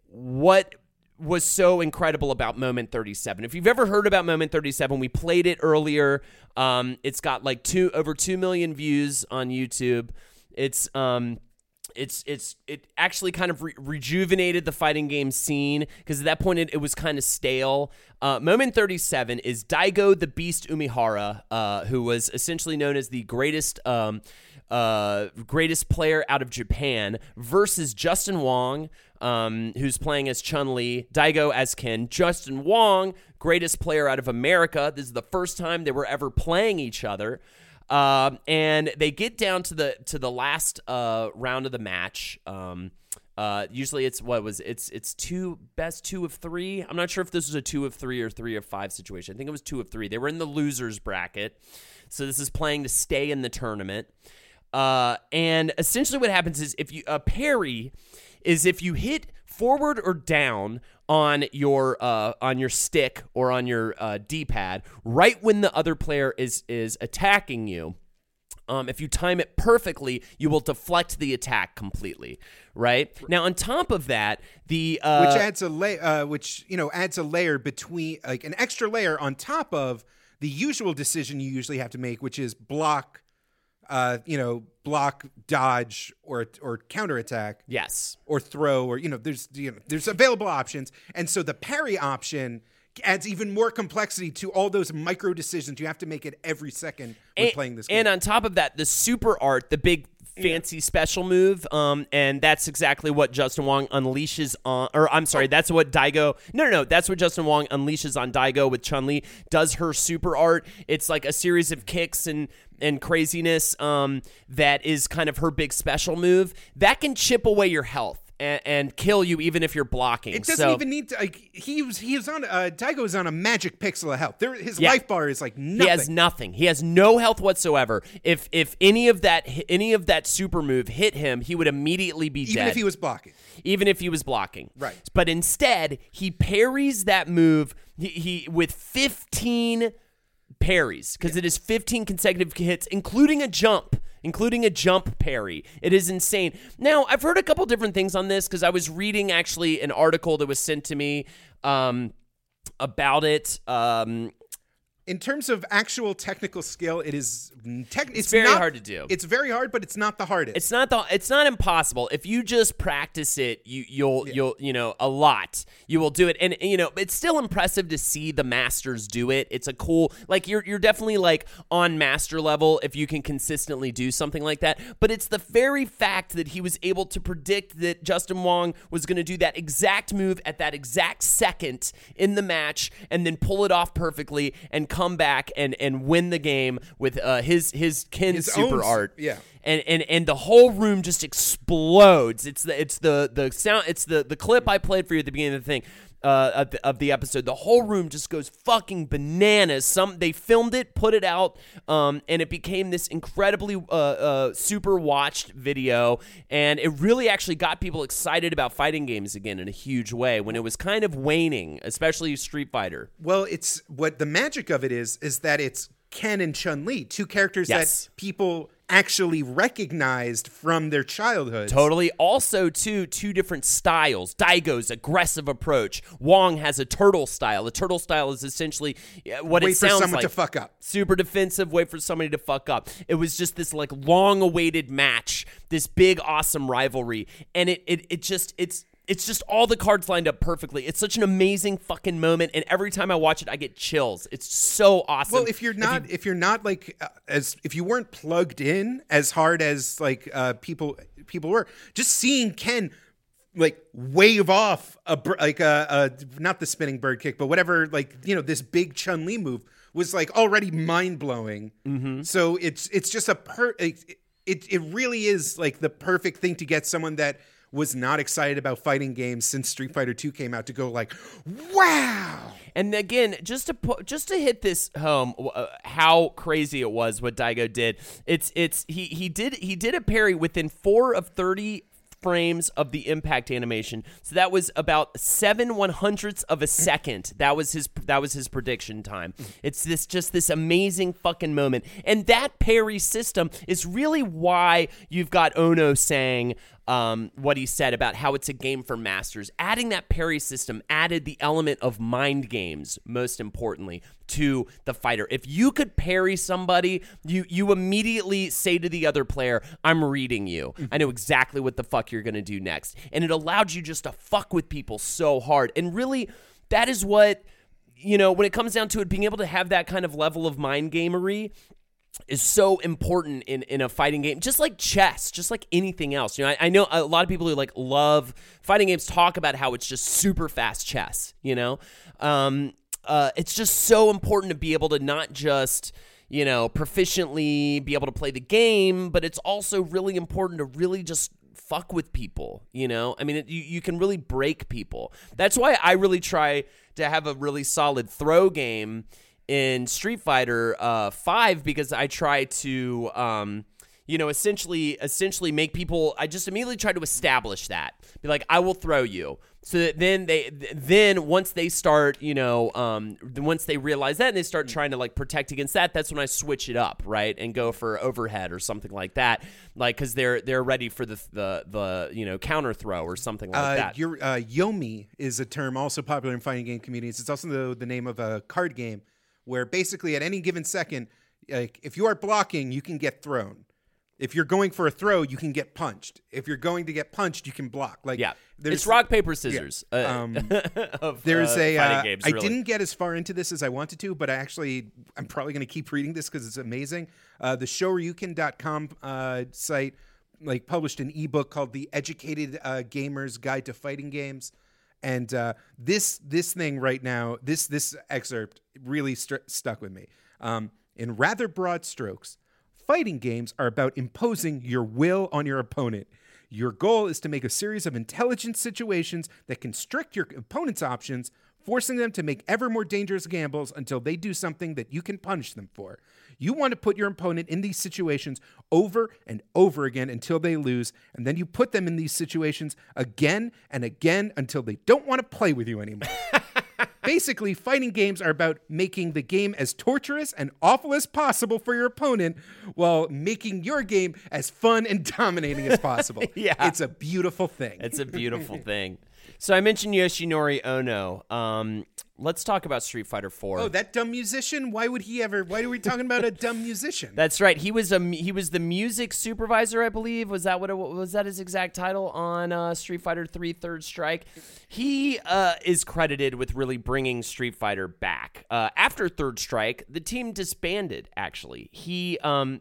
what was so incredible about Moment 37. If you've ever heard about Moment 37, we played it earlier. Um, it's got like two over two million views on YouTube. It's um it's it's it actually kind of re- rejuvenated the fighting game scene because at that point it, it was kind of stale. Uh, moment 37 is Daigo the Beast Umehara, uh, who was essentially known as the greatest um, uh, greatest player out of Japan, versus Justin Wong, um, who's playing as Chun Li, Daigo as Ken, Justin Wong, greatest player out of America. This is the first time they were ever playing each other. Um, and they get down to the to the last uh, round of the match. Um, uh, usually it's what was it's it's two best two of three. I'm not sure if this was a two of three or three of five situation. I think it was two of three. They were in the losers bracket, so this is playing to stay in the tournament. Uh, and essentially, what happens is if you a parry is if you hit forward or down on your uh, on your stick or on your uh, D-pad right when the other player is is attacking you. Um, if you time it perfectly, you will deflect the attack completely. Right now, on top of that, the uh, which adds a layer, uh, which you know adds a layer between like an extra layer on top of the usual decision you usually have to make, which is block, uh, you know, block, dodge, or or counterattack. yes, or throw or you know there's you know there's available options and so the parry option adds even more complexity to all those micro decisions you have to make it every second when and, playing this game And on top of that, the super art, the big fancy special move, um, and that's exactly what Justin Wong unleashes on. Or I'm sorry, that's what Daigo. No, no, no, that's what Justin Wong unleashes on Daigo with Chun Li. Does her super art? It's like a series of kicks and and craziness um, that is kind of her big special move that can chip away your health. And, and kill you even if you're blocking. it doesn't So- even need to like he was he was on uh Daigo is on a magic pixel of health there his Yeah. life bar is like nothing He has nothing. He has no health whatsoever. If if any of that any of that super move hit him, he would immediately be even dead. Even if he was blocking even if he was blocking. Right. But instead, he parries that move he, he with 15 parries because it is 15 consecutive hits including a jump including a jump parry. It is insane. Now i've heard a couple different things on this because i was reading actually an article that was sent to me um, about it um, in terms of actual technical skill it is tech, it's, very not- hard to do. it's very hard but it's not the hardest It's not the it's not impossible. If you just practice it, you you'll you'll you know a lot. You will do it, and, and, you know it's still impressive to see the masters do it. It's a cool like you're you're definitely like on master level if you can consistently do something like that. But it's the very fact that he was able to predict that Justin Wong was going to do that exact move at that exact second in the match, and then pull it off perfectly and come back and and win the game with uh, his his kin His super own art yeah. and and and the whole room just explodes. It's the it's the the sound. It's the the clip I played for you at the beginning of the thing. Uh, of, the, of the episode, the whole room just goes fucking bananas. Some they filmed it, put it out, um, and it became this incredibly uh, uh, super watched video, and it really actually got people excited about fighting games again in a huge way when it was kind of waning, especially Street Fighter. Well, it's what the magic of it is is that it's Ken and Chun Li, two characters Yes. that people actually recognized from their childhood. Totally. Also, too, two different styles. Daigo's aggressive approach. Wong has a turtle style. A turtle style is essentially what Wait it for sounds someone like. to fuck up. Super defensive. Wait for somebody to fuck up. It was just this like long-awaited match. This big, awesome rivalry, and it it it just it's. It's just all the cards lined up perfectly. It's such an amazing fucking moment, and every time I watch it, I get chills. It's so awesome. Well, if you're not, if, you, are not like uh, as if you weren't plugged in as hard as like uh, people people were, just seeing Ken like wave off a like a, a not the spinning bird kick, but whatever like you know this big Chun Li move was like already mind blowing. Mm-hmm. So it's it's just a per it, it it really is like the perfect thing to get someone that was not excited about fighting games since Street Fighter 2 came out to go like, wow. And again, just to put, just to hit this home, uh, how crazy it was what Daigo did. It's it's he he did he did a parry within four of thirty frames of the impact animation. So that was about seven one hundredths of a second. That was his that was his prediction time. It's this just this amazing fucking moment, and that parry system is really why you've got Ono saying. Um, what he said about how it's a game for masters. Adding that parry system added the element of mind games, most importantly, to the fighter. If you could parry somebody, you you immediately say to the other player, "I'm reading you. I know exactly what the fuck you're gonna do next," and it allowed you just to fuck with people so hard. And really, that is what you know when it comes down to it. Being able to have that kind of level of mind gamery is so important in, in a fighting game, just like chess, just like anything else. You know, I, I know a lot of people who like love fighting games talk about how it's just super fast chess. You know, um, uh, it's just so important to be able to not just you know proficiently be able to play the game, but it's also really important to really just fuck with people. You know, I mean, it, you you can really break people. That's why I really try to have a really solid throw game in Street Fighter uh, Five because I try to, um, you know, essentially, essentially make people. I just immediately try to establish that, be like, I will throw you, so that then they, then once they start, you know, um, once they realize that and they start trying to like protect against that, that's when I switch it up, right, and go for overhead or something like that, like because they're they're ready for the the the you know counter throw or something like Uh, that. your uh, Yomi is a term also popular in fighting game communities. It's also the, the name of a card game where basically at any given second, like if you are blocking, you can get thrown. If you're going for a throw, you can get punched. If you're going to get punched, you can block. Like Yeah, there's it's rock paper scissors. uh, Um, of, There's uh, a. uh, games, I really. didn't get as far into this as I wanted to, but I actually I'm probably going to keep reading this because it's amazing. Uh, the Shoryuken.com uh, site like published an ebook called "The Educated uh, Gamer's Guide to Fighting Games," and uh, this this thing right now, this this excerpt really stru- stuck with me. Um, in rather broad strokes, fighting games are about imposing your will on your opponent. Your goal is to make a series of intelligent situations that constrict your opponent's options, forcing them to make ever more dangerous gambles until they do something that you can punish them for. You want to put your opponent in these situations over and over again until they lose, and then you put them in these situations again and again until they don't want to play with you anymore. Basically, fighting games are about making the game as torturous and awful as possible for your opponent while making your game as fun and dominating as possible. Yeah. It's a beautiful thing. It's a beautiful thing. So I mentioned Yoshinori Ono. Um, let's talk about Street Fighter 4. oh, that dumb musician? Why would he ever? Why are we talking about a dumb musician? That's right. He was a he was the music supervisor, I believe. Was that what it, was that his exact title on uh, Street Fighter 3 Third Strike? He uh, is credited with really bringing Street Fighter back. Uh, after Third Strike, the team disbanded. Actually, he um,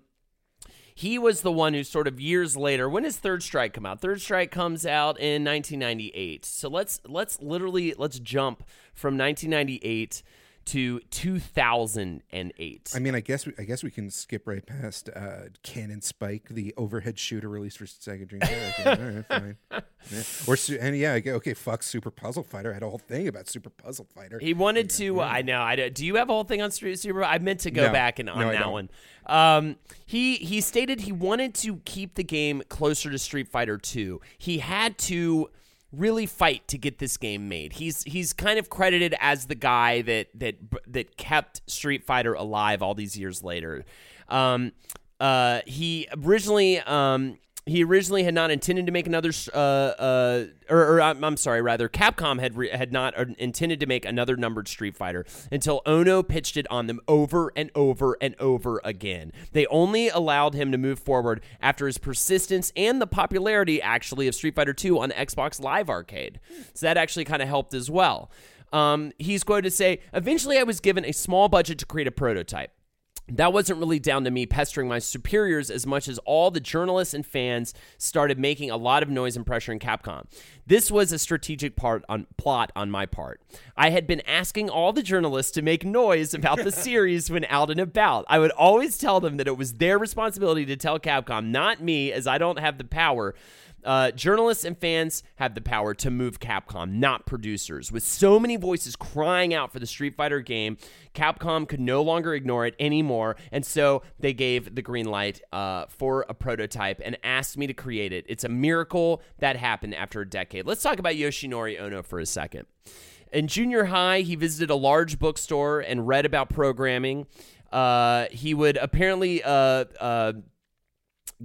he was the one who sort of years later when does third strike come out? Third strike comes out in 1998 so let's let's literally let's jump from 1998 to 2008 I mean, I guess we, I guess we can skip right past uh, Cannon Spike, the overhead shooter released for Sega Dreamcast. All right, fine. Yeah. Or and yeah, okay, fuck Super Puzzle Fighter. I had a whole thing about Super Puzzle Fighter. He wanted to. I know. I do. You have a whole thing on Street Super? I meant to go No. back and on No, that don't. one. Um, he he stated he wanted to keep the game closer to Street Fighter Two. He had to really fight to get this game made. He's he's kind of credited as the guy that that that kept Street Fighter alive all these years later. Um, uh, he originally um, he originally had not intended to make another uh, uh, or, or I'm, I'm sorry rather capcom had re- had not uh, intended to make another numbered street fighter until ono pitched it on them over and over and over again. They only allowed him to move forward after his persistence and the popularity actually of street fighter 2 on xbox live arcade. So that actually kind of helped as well. Um, he's quoted to say eventually i was given a small budget to create a prototype that wasn't really down to me pestering my superiors as much as all the journalists and fans started making a lot of noise and pressure in Capcom. This was a strategic part on plot on my part. I had been asking all the journalists to make noise about the series when out and about. I would always tell them that it was their responsibility to tell Capcom, not me, as I don't have the power. Uh, journalists and fans have the power to move Capcom, not producers. With so many voices crying out for the Street Fighter game, Capcom could no longer ignore it anymore, and so they gave the green light uh, for a prototype and asked me to create it. It's a miracle that happened after a decade. Let's talk about Yoshinori Ono for a second. In junior high, he visited a large bookstore and read about programming. Uh, he would apparently uh, uh,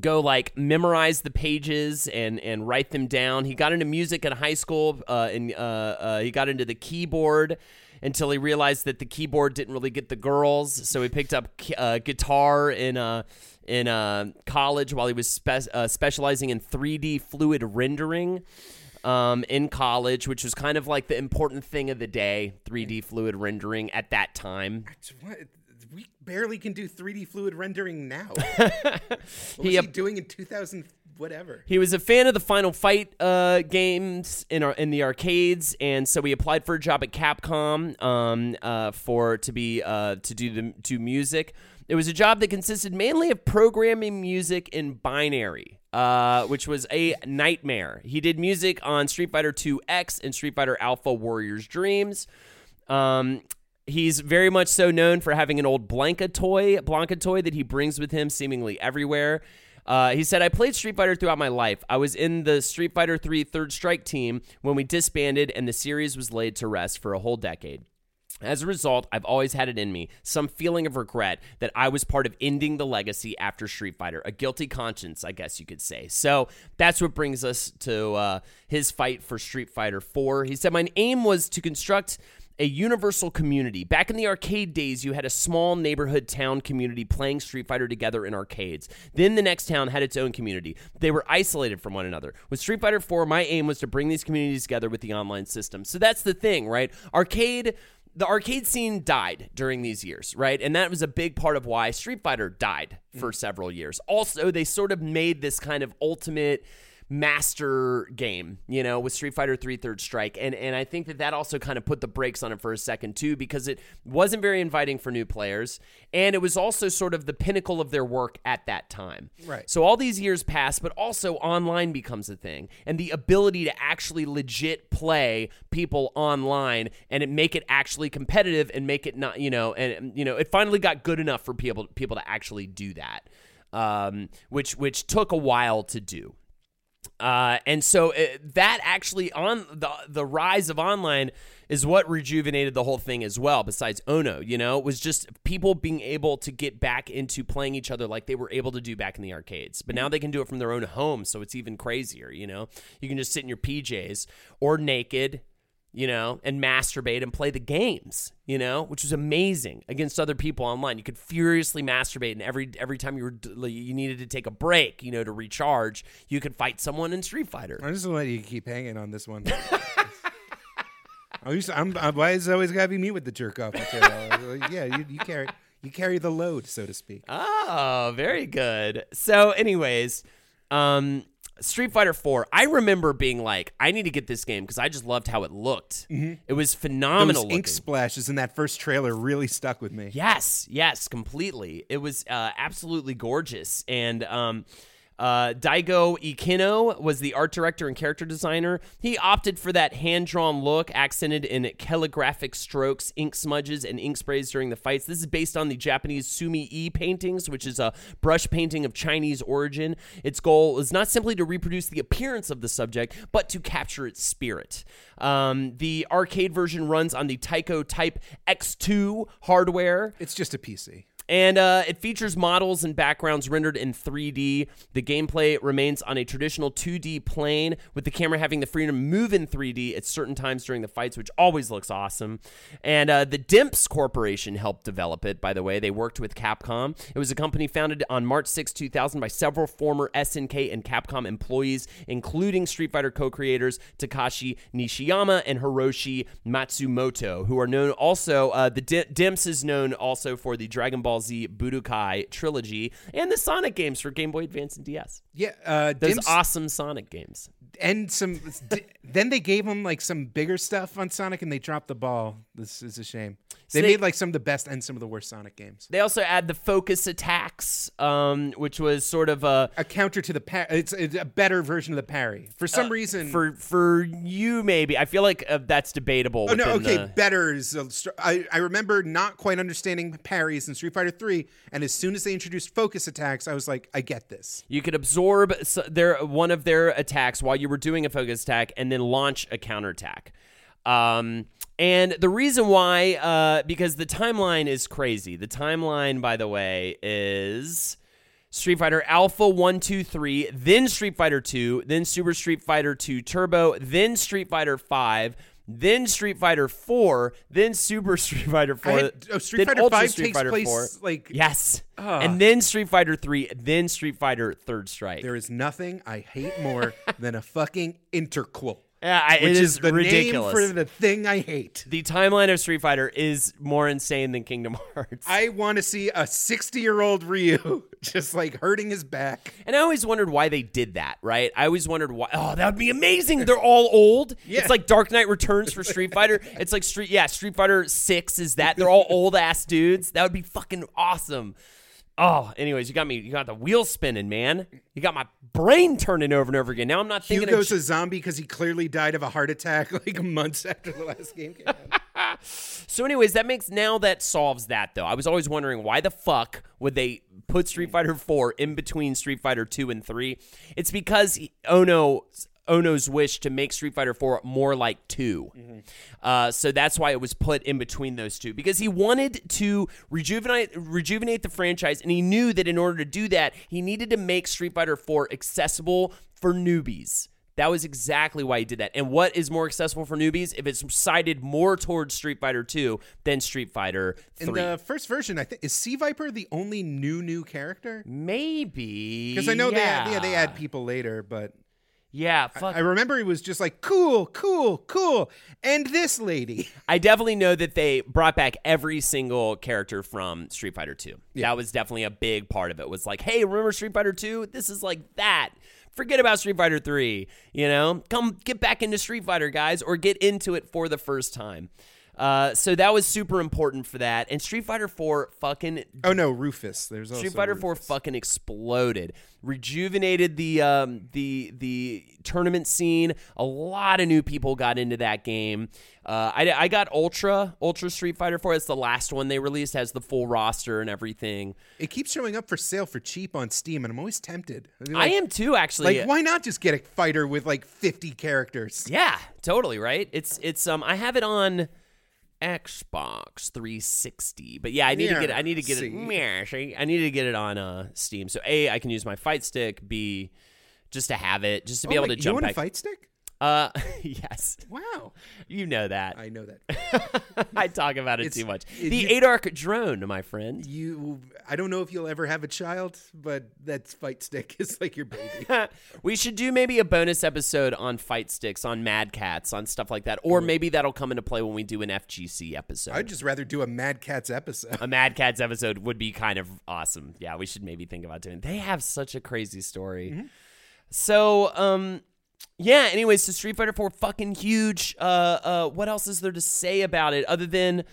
go like memorize the pages and and write them down. He got into music in high school, uh, and uh, uh, he got into the keyboard until he realized that the keyboard didn't really get the girls. So he picked up uh, guitar in uh, in uh, college while he was spe- specializing in 3D fluid rendering. Um, in college, which was kind of like the important thing of the day, 3D fluid rendering at that time. What? We barely can do 3D fluid rendering now. what was He, he, doing in 2000 whatever? He was a fan of the Final Fight uh, games in our in the arcades, and so he applied for a job at Capcom um, uh, for to be uh, to do the do music. It was a job that consisted mainly of programming music in binary, uh, which was a nightmare. He did music on Street Fighter 2 X and Street Fighter Alpha Warriors Dreams. Um, he's very much so known for having an old Blanka toy, Blanka toy that he brings with him seemingly everywhere. Uh, he said, I played Street Fighter throughout my life. I was in the Street Fighter 3 Third Strike team when we disbanded and the series was laid to rest for a whole decade. As a result, I've always had it in me, some feeling of regret that I was part of ending the legacy after Street Fighter, a guilty conscience, I guess you could say. So that's what brings us to uh, his fight for Street Fighter 4. He said, My aim was to construct a universal community. Back in the arcade days, you had a small neighborhood town community playing Street Fighter together in arcades. Then the next town had its own community. They were isolated from one another. With Street Fighter 4, my aim was to bring these communities together with the online system. So that's the thing, right? Arcade the arcade scene died during these years, right? And that was a big part of why Street Fighter died for mm. several years. Also, they sort of made this kind of ultimate master game, you know, with Street Fighter 3 Third Strike. And and I think that that also kind of put the brakes on it for a second too because it wasn't very inviting for new players and it was also sort of the pinnacle of their work at that time. Right. So all these years pass, but also online becomes a thing and the ability to actually legit play people online and it make it actually competitive and make it not, you know, and you know, it finally got good enough for people people to actually do that. Um, which which took a while to do. Uh, and so uh, that actually on the the rise of online is what rejuvenated the whole thing as well. Besides Ono, you know, it was just people being able to get back into playing each other like they were able to do back in the arcades. But now they can do it from their own home, so it's even crazier. You know, you can just sit in your PJs or naked. You know, and masturbate and play the games. You know, which was amazing against other people online. You could furiously masturbate, and every every time you were you needed to take a break, you know, to recharge, you could fight someone in Street Fighter. I'm just let you keep hanging on this one. Used- I'm, I'm, why is it always gotta be me with the jerk off material? yeah, you, you carry you carry the load, so to speak. Oh, very good. So, anyways, um, Street Fighter 4, I remember being like, I need to get this game because I just loved how it looked. It was phenomenal. Those ink looking. splashes in that first trailer really stuck with me. Yes, yes, completely. It was uh, absolutely gorgeous. And um, uh, Daigo Ikeno was the art director and character designer. He opted for that hand drawn look, accented in calligraphic strokes, ink smudges, and ink sprays during the fights. This is based on the Japanese Sumi E paintings, which is a brush painting of Chinese origin. Its goal is not simply to reproduce the appearance of the subject, but to capture its spirit. Um, the arcade version runs on the Taito Type X2 hardware. It's just a PC. And uh, it features models and backgrounds rendered in 3D. The gameplay remains on a traditional 2D plane, with the camera having the freedom to move in 3D at certain times during the fights, which always looks awesome. And uh, the Dimps Corporation helped develop it, by the way. They worked with Capcom. It was a company founded on March 6, 2000 by several former SNK and Capcom employees, including Street Fighter co creators Takashi Nishiyama and Hiroshi Matsumoto, who are known also, uh, the D- Dimps is known also for the Dragon Ball Z Budokai trilogy and the Sonic games for Game Boy Advance and DS. Yeah, uh, Those awesome Sonic games. And some. then they gave him like some bigger stuff on Sonic, and they dropped the ball. This is a shame. They, they- made like some of the best and some of the worst Sonic games. They also add the focus attacks, um, which was sort of a A counter to the par- it's, it's a better version of the parry. For some reason, Uh, for for you maybe. I feel like uh, that's debatable. Oh no, okay, the- better is. A str- I I remember not quite understanding parries in Street Fighter Three, and as soon as they introduced focus attacks, I was like, I get this. You could absorb their one of their attacks while you were doing a focus attack, and then launch a counterattack. Um, and the reason why, uh, because the timeline is crazy. The timeline, by the way, is Street Fighter Alpha 1, 2, 3, then Street Fighter 2, then Super Street Fighter 2 Turbo, then Street Fighter 5, then Street Fighter 4, then Super Street Fighter 4. Had- oh, Street then Fighter Ultra 5 Street takes Fighter place, 4. like- Yes. Ah. and then Street Fighter 3, then Street Fighter Third Strike. There is nothing I hate more than a fucking interquel. Yeah, I- it which is the ridiculous. name for the thing I hate. the timeline of Street Fighter is more insane than Kingdom Hearts. I want to see a 60 year old Ryu just like hurting his back. And I always wondered why they did that, right? I always wondered why. Oh, that would be amazing. They're all old. Yeah. It's like Dark Knight Returns for Street Fighter. It's like Street, yeah, Street Fighter Six is that. They're all old ass dudes. That would be fucking awesome. Oh, anyways, you got me. You got the wheel spinning, man. You got my brain turning over and over again. Now I'm not thinking. Hugo's of, a zombie because he clearly died of a heart attack like months after the last game came out. So, anyways, that makes now that solves that though. I was always wondering why the fuck would they put Street Fighter 4 in between Street Fighter 2 and 3? It's because oh Ono Ono's wish to make Street Fighter 4 more like 2. Uh, so that's why it was put in between those two because he wanted to rejuvenate rejuvenate the franchise and he knew that in order to do that, he needed to make Street Fighter 4 accessible for newbies. That was exactly why he did that. And what is more accessible for newbies if it's sided more towards Street Fighter 2 than Street Fighter 3? In the first version, I think is C. Viper the only new new character? Maybe. Because I know they add, yeah. yeah, they add people later, but Yeah, fuck. I remember he was just like cool, cool, cool, and this lady. I definitely know that they brought back every single character from Street Fighter 2. That was definitely a big part of it. Was like, hey, remember Street Fighter 2? This is like that. Forget about Street Fighter 3, you know? Come get back into Street Fighter, guys, or get into it for the first time. Uh, so that was super important for that. And Street Fighter 4 fucking Oh no, Rufus. There's also Street Fighter Four fucking exploded, rejuvenated the um, the the tournament scene. A lot of new people got into that game. Uh, I, I got Ultra Ultra Street Fighter Four. It's the last one they released, has the full roster and everything. It keeps showing up for sale for cheap on Steam, and I'm always tempted. I Like- am too, actually. Like, why not just get a fighter with like 50 characters? Yeah, totally right. It's it's um I have it on Xbox 360, but yeah, I need to get it. I need to get it. See. I need to get it on uh Steam. So a I can use my fight stick. B just to have it, just to be Oh able to jump. you want a fight stick? Uh, yes, Wow, you know that. I know that. I talk about it It's- too much. it- the you- Adark drone, my friend. You, I don't know if you'll ever have a child, but that fight stick is like your baby. we should do maybe a bonus episode on fight sticks, on Mad Cats, on stuff like that, or maybe that'll come into play when we do an FGC episode. I'd just rather do a Mad Cats episode. a Mad Cats episode would be kind of awesome. Yeah, we should maybe think about doing. They have such a crazy story. Mm-hmm. So, um, yeah. Anyways, so Street Fighter Four fucking huge. Uh, uh, what else is there to say about it other than,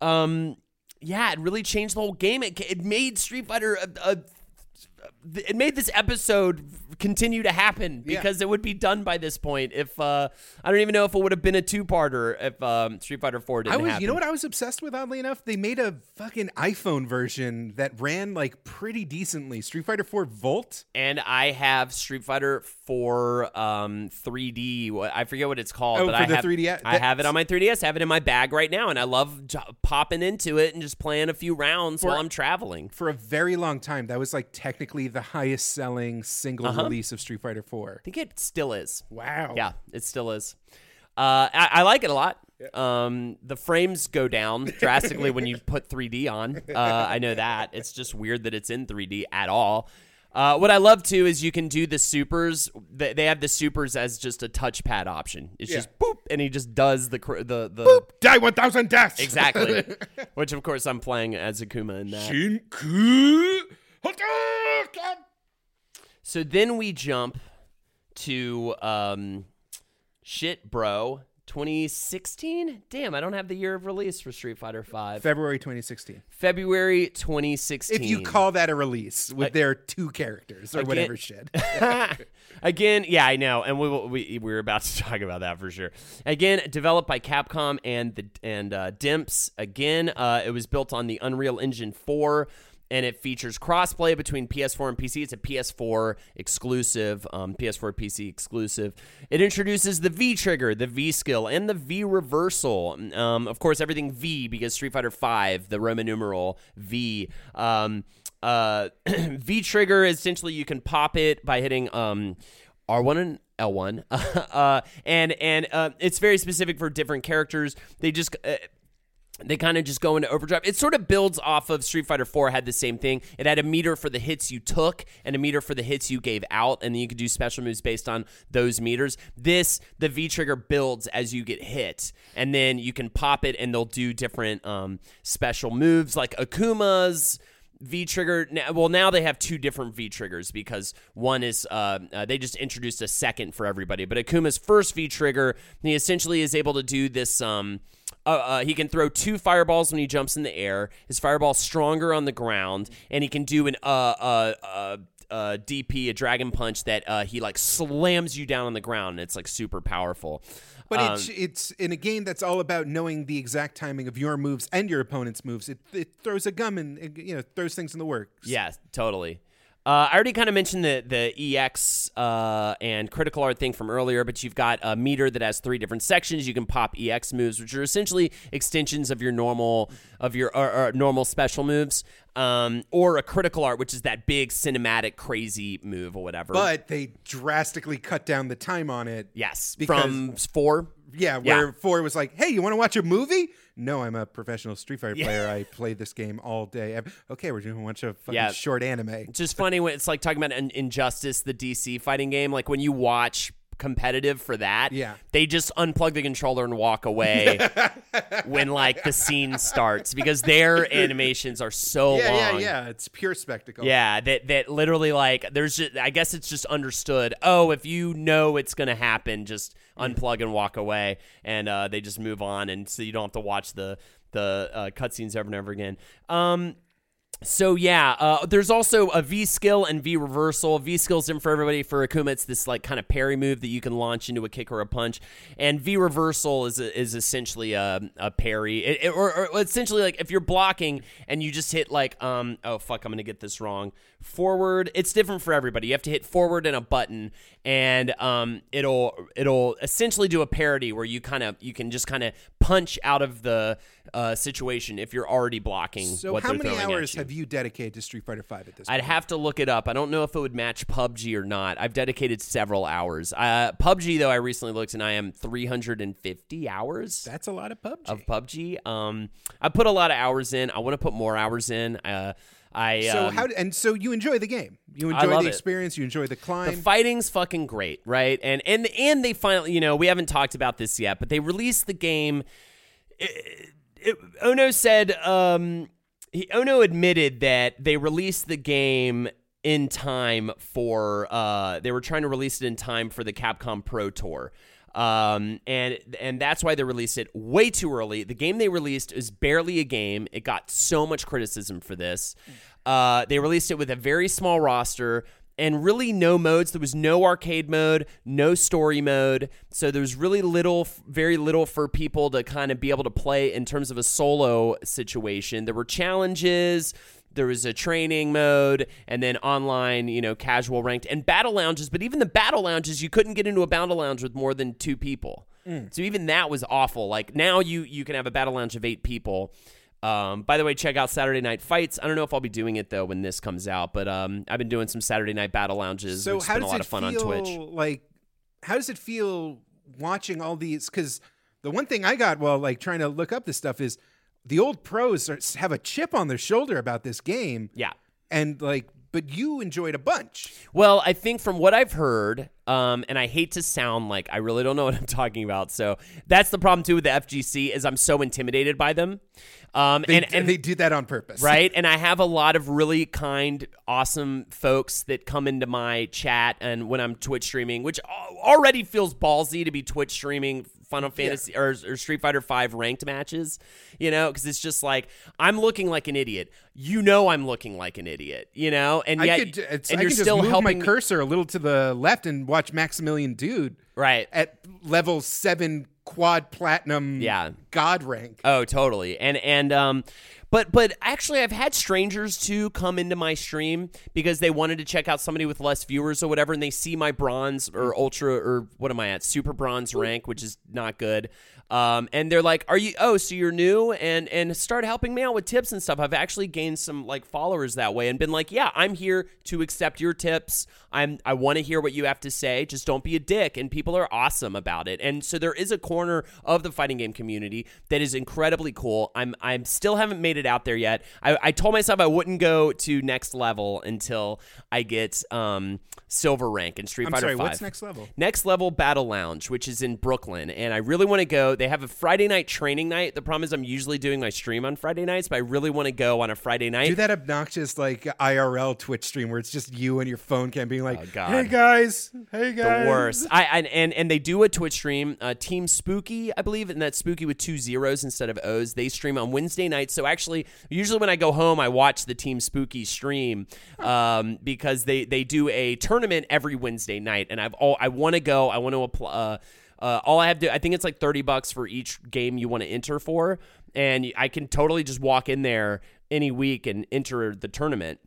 um, yeah, it really changed the whole game. It it made Street Fighter a. a it made this episode continue to happen Yeah. because it would be done by this point. If uh, I don't even know if it would have been a two-parter if um, Street Fighter Four didn't I was, happen. you know what I was obsessed with, oddly enough? They made a fucking iPhone version that ran like pretty decently. Street Fighter 4 Volt. and I have Street Fighter 4 um 3D. I forget what it's called, Oh, but for I the have 3DS? I have it on my 3DS. I have it in my bag right now, and I love j- popping into it and just playing a few rounds while I'm traveling. For a very long time, that was like technically the highest selling single Uh-huh. release of Street Fighter 4. I think it still is. Wow. Yeah, it still is. Uh, I, I like it a lot. Um, the frames go down drastically when you put 3D on. Uh, I know that. It's just weird that it's in 3D at all. Uh, what I love too is you can do the supers. They have the supers as just a touchpad option. It's Yeah. just boop, and he just does the the the Die 1000 deaths! exactly. Which of course I'm playing as Akuma in that. Shinku! So then we jump to um, shit, bro. 2016? Damn, I don't have the year of release for Street Fighter 5. February 2016. February 2016. If you call that a release with their two characters or Again- whatever shit. Again, yeah, I know, and we will- we we're about to talk about that for sure. Again, developed by Capcom and the and uh, Dimps. Again, uh, it was built on the Unreal Engine 4. And it features crossplay between PS4 and PC. It's a PS4 exclusive, um, PS4 PC exclusive. It introduces the V trigger, the V skill, and the V reversal. Um, of course, everything V because Street Fighter V, the Roman numeral V. Um, uh, V trigger essentially you can pop it by hitting um, R1 and L1, uh, and and uh, it's very specific for different characters. They just uh, they kind of just go into overdrive. It sort of builds off of Street Fighter 4 had the same thing. It had a meter for the hits you took and a meter for the hits you gave out, and then you could do special moves based on those meters. This, the V trigger builds as you get hit, and then you can pop it and they'll do different um, special moves like Akuma's. V trigger. Well, now they have two different V triggers because one is uh, uh, they just introduced a second for everybody. But Akuma's first V trigger, he essentially is able to do this. Um, uh, uh, he can throw two fireballs when he jumps in the air. His fireball's stronger on the ground, and he can do an uh uh uh. Uh, DP a dragon punch that uh, he like slams you down on the ground. And it's like super powerful. But Um, it's it's in a game that's all about knowing the exact timing of your moves and your opponent's moves. It, it throws a gum and you know throws things in the works. Yeah, totally. Uh, I already kind of mentioned the the EX uh, and critical art thing from earlier, but you've got a meter that has three different sections. You can pop EX moves, which are essentially extensions of your normal of your or, or normal special moves, um, or a critical art, which is that big cinematic crazy move or whatever. But they drastically cut down the time on it. yes, because- from four. Yeah, Yeah. where four was like, "Hey, you want to watch a movie?" No, I'm a professional Street Fighter player. I play this game all day. Ev- Okay, we're doing a bunch of fucking Yeah. short anime. It's just funny when it's like talking about In- Injustice, the DC fighting game. Like when you watch competitive for that, Yeah. they just unplug the controller and walk away when like the scene starts because their animations are so yeah, long. yeah, yeah. It's pure spectacle. Yeah, that that literally like there's just I guess it's just understood. Oh, if you know it's gonna happen, just unplug and walk away, and uh, they just move on, and so you don't have to watch the the uh, cutscenes over and over again. Um, so yeah, uh, there's also a V skill and V reversal. V skill's in for everybody. For Akuma, it's this like kind of parry move that you can launch into a kick or a punch, and V reversal is is essentially a, a parry, It- it- or, or essentially like if you're blocking and you just hit like um oh fuck I'm gonna get this wrong forward. It's different for everybody. You have to hit forward and a button, and um it'll it'll essentially do a parody where you kind of you can just kind of punch out of the uh, situation if you're already blocking. So how many hours you. have you dedicated to Street Fighter Five at this I'd point? have to look it up. I don't know if it would match PUBG or not. I've dedicated several hours. Uh, PUBG though, I recently looked and I am 350 hours That's a lot of PUBG. of PUBG. Um, I put a lot of hours in. I want to put more hours in. Uh, I so um, how and so you enjoy the game. You enjoy the it. experience. You enjoy the climb. the fighting's fucking great, right? And and and they finally, you know, we haven't talked about this yet, but they released the game. It, it, ono said, um, he, Ono admitted that they released the game in time for. Uh, they were trying to release it in time for the Capcom Pro Tour. Um, and and that's why they released it way too early. The game they released is barely a game. It got so much criticism for this. Uh, they released it with a very small roster and really no modes. There was no arcade mode, no story mode. So there was really little, very little for people to kind of be able to play in terms of a solo situation. There were challenges. There was a training mode and then online, you know, casual ranked and battle lounges. But even the battle lounges, you couldn't get into a battle lounge with more than two people. So even that was awful. Like now you you can have a battle lounge of eight people. Um, by the way, check out Saturday Night Fights. I don't know if I'll be doing it though when this comes out, but um, I've been doing some Saturday Night Battle Lounges. so It's how been does a lot it of fun feel? on Twitch. Like, how does it feel watching all these? Because the one thing I got while like trying to look up this stuff is the old pros are, have a chip on their shoulder about this game. Yeah. and like, but you enjoyed a bunch. Well, I think from what I've heard, um, and I hate to sound like I really don't know what I'm talking about. So that's the problem too with the FGC is I'm so intimidated by them. Um, They, and, and they do that on purpose, right? And I have a lot of really kind, awesome folks that come into my chat and when I'm Twitch streaming, which already feels ballsy to be Twitch streaming Final Fantasy or, or Street Fighter Five ranked matches, you know, because it's just like I'm looking like an idiot. You know, I'm looking like an idiot, you know, and I yet, could, it's, and I you're could still move helping. my cursor a little to the left and watch Maximilian Dood right? at level seven quad platinum Yeah. god rank. Oh, totally. And and um, But but actually, I've had strangers too come into my stream because they wanted to check out somebody with less viewers or whatever, and they see my bronze or ultra or what am I at super bronze rank, which is not good. Um, and they're like, "Are you? Oh, so you're new?" And and start helping me out with tips and stuff. I've actually gained some like followers that way, and been like, "Yeah, I'm here to accept your tips. I'm I want to hear what you have to say. Just don't be a dick." And people are awesome about it. And so there is a corner of the fighting game community that is incredibly cool. I'm I'm still haven't made it out there yet. I, I told myself I wouldn't go to next level until I get um silver rank in Street I'm Fighter sorry, 5. what's next level? Next level Battle Lounge, which is in Brooklyn, and I really want to go. They have a Friday night training night. The problem is I'm usually doing my stream on Friday nights, but I really want to go on a Friday night. Do that obnoxious like IRL Twitch stream where it's just you and your phone cam being like, Oh, God. "Hey guys, hey guys." the worst. I and, and and they do a Twitch stream, uh, Team Spooky, I believe, and that's Spooky with two zeros instead of O's. They stream on Wednesday nights. So actually, usually when I go home, I watch the Team Spooky stream um, because they they do a tournament every Wednesday night, and I've all I want to go. I want to apply. Uh, uh, all I have to, I think it's like thirty bucks for each game you want to enter for, and I can totally just walk in there any week and enter the tournament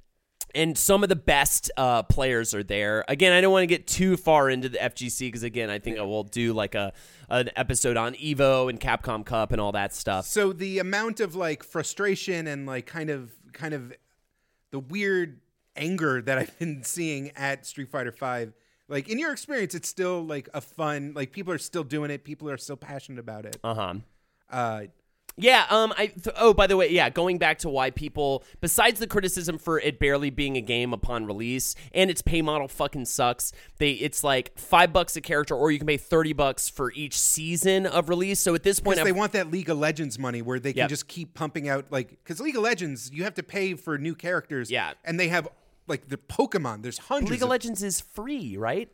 and some of the best uh, players are there. Again, I don't want to get too far into the FGC because again, I think I will do like a an episode on Evo and Capcom Cup and all that stuff. So the amount of like frustration and like kind of kind of the weird anger that I've been seeing at Street Fighter 5 like in your experience it's still like a fun like people are still doing it people are still passionate about it Uh huh. uh Yeah. Um. I. Th- oh, by the way, yeah. Going back to why people, besides the criticism for it barely being a game upon release and its pay model fucking sucks. They. It's like five bucks a character, or you can pay thirty bucks for each season of release. So at this point, they want that League of Legends money where they can Yep. just keep pumping out like because League of Legends you have to pay for new characters Yeah. and they have like the Pokemon there's hundreds League of of- Legends is free, right?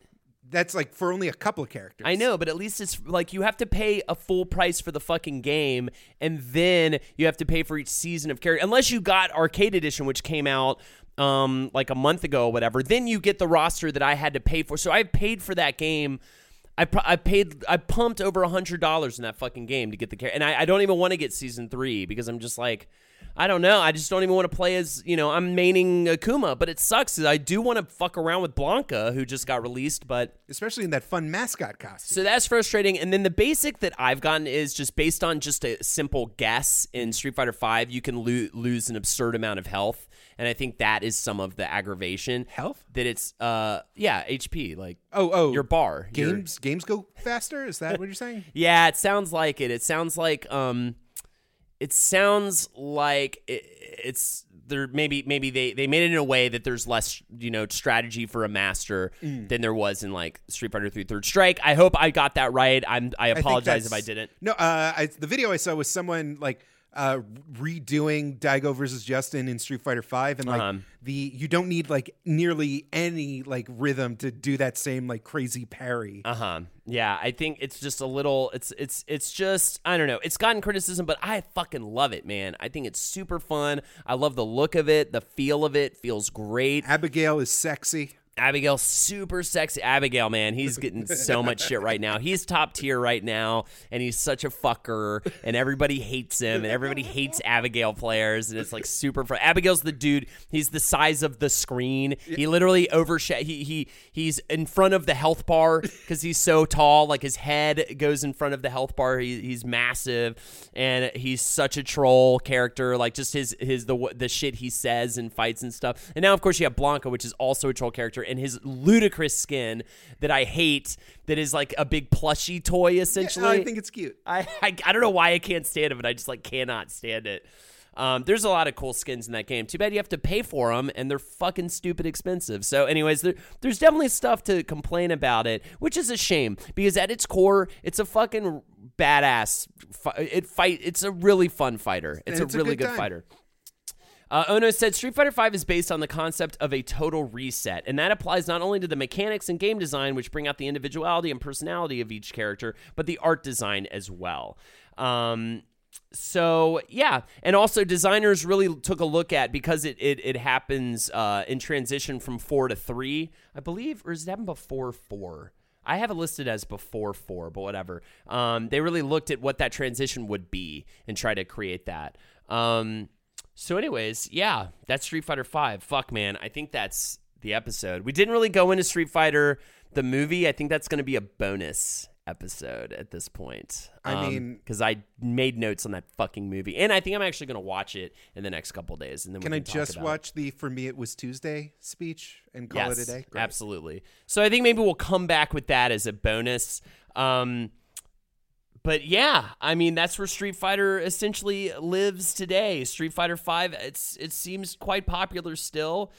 that's like for only a couple of characters I know, but at least it's like you have to pay a full price for the fucking game, and then you have to pay for each season of character. Unless you got Arcade Edition, which came out um like a month ago or whatever, then you get the roster that I had to pay for. So I paid for that game. I, I paid I pumped over a hundred dollars in that fucking game to get the character, and I, I don't even want to get season three because I'm just like. I don't know. I just don't even want to play as, you know, I'm maining Akuma, but it sucks. I do want to fuck around with Blanka, who just got released, but especially in that fun mascot costume so that's frustrating. And then the basic that I've gotten is just based on just a simple guess in Street Fighter V, you can lo- lose an absurd amount of health. And I think that is some of the aggravation. Health? That it's, uh, yeah, HP, like oh oh your bar. your- games games go faster is that what you're saying yeah, it sounds like it. It sounds like, um, it sounds like it, it's there. Maybe maybe they they made it in a way that there's less you know strategy for a master Mm. than there was in like Street Fighter Three Third Strike. I hope I got that right. I'm I I apologize if I didn't. No, uh, I, the video I saw was someone like uh, redoing Daigo versus Justin in Street Fighter Five, and like Uh-huh. the you don't need like nearly any like rhythm to do that same like crazy parry. Uh huh. Yeah, I think it's just a little. It's it's it's just I don't know. It's gotten criticism, but I fucking love it, man. I think it's super fun. I love the look of it. The feel of it feels great. Abigail is sexy. Abigail, super sexy. Abigail, man, he's getting so much shit right now. He's top tier right now, and he's such a fucker, and everybody hates him, and everybody hates Abigail players, and it's like super fun. Abigail's the dude. He's the size of the screen. He literally overshadows. He he he's in front of the health bar because he's so tall. Like his head goes in front of the health bar. He, he's massive, and he's such a troll character. Like just his his the the shit he says and fights and stuff. And now, of course, you have Blanka, which is also a troll character, and his ludicrous skin that I hate. That is like a big plushy toy, essentially. I think it's cute. I, I I don't know why I can't stand it, but I just like cannot stand it. Um, there's a lot of cool skins in that game. Too bad you have to pay for them, and they're fucking stupid expensive. So, anyways, there, there's definitely stuff to complain about it, which is a shame because at its core, it's a fucking badass. It fight. It's a really fun fighter. It's, a it's a really good good fighter. Uh, Ono said Street Fighter V is based on the concept of a total reset, and that applies not only to the mechanics and game design, which bring out the individuality and personality of each character, but the art design as well. Um, so yeah, and also designers really took a look at because it it, it happens uh, in transition from four to three, I believe, or is it happen before four? I have it listed as before four, but whatever. Um, they really looked at what that transition would be and try to create that. Um, So, anyways, yeah, that's Street Fighter Five. Fuck, man, I think that's the episode. We didn't really go into Street Fighter the movie. I think that's going to be a bonus episode at this point. I mean- because I made notes on that fucking movie, and I think I'm actually going to watch it in the next couple days. And then we Can I just it. watch the "For Me It Was Tuesday" speech and call yes, it a day? Great. Absolutely. So I think maybe we'll come back with that as a bonus. Um, but yeah, I mean that's where Street Fighter essentially lives today. Street Fighter Five, it's it seems quite popular still.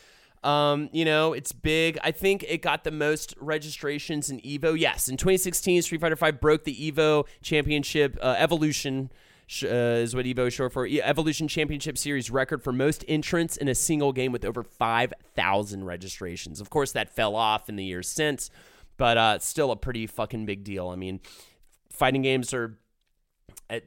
Um, you know, it's big. I think it got the most registrations in Evo. Yes, in 2016, Street Fighter Five broke the Evo Championship uh, Evolution. Uh, is what Evo is short for. Evolution Championship Series record for most entrants in a single game with over 5,000 registrations. Of course, that fell off in the years since, but uh, still a pretty fucking big deal. I mean, fighting games are uh,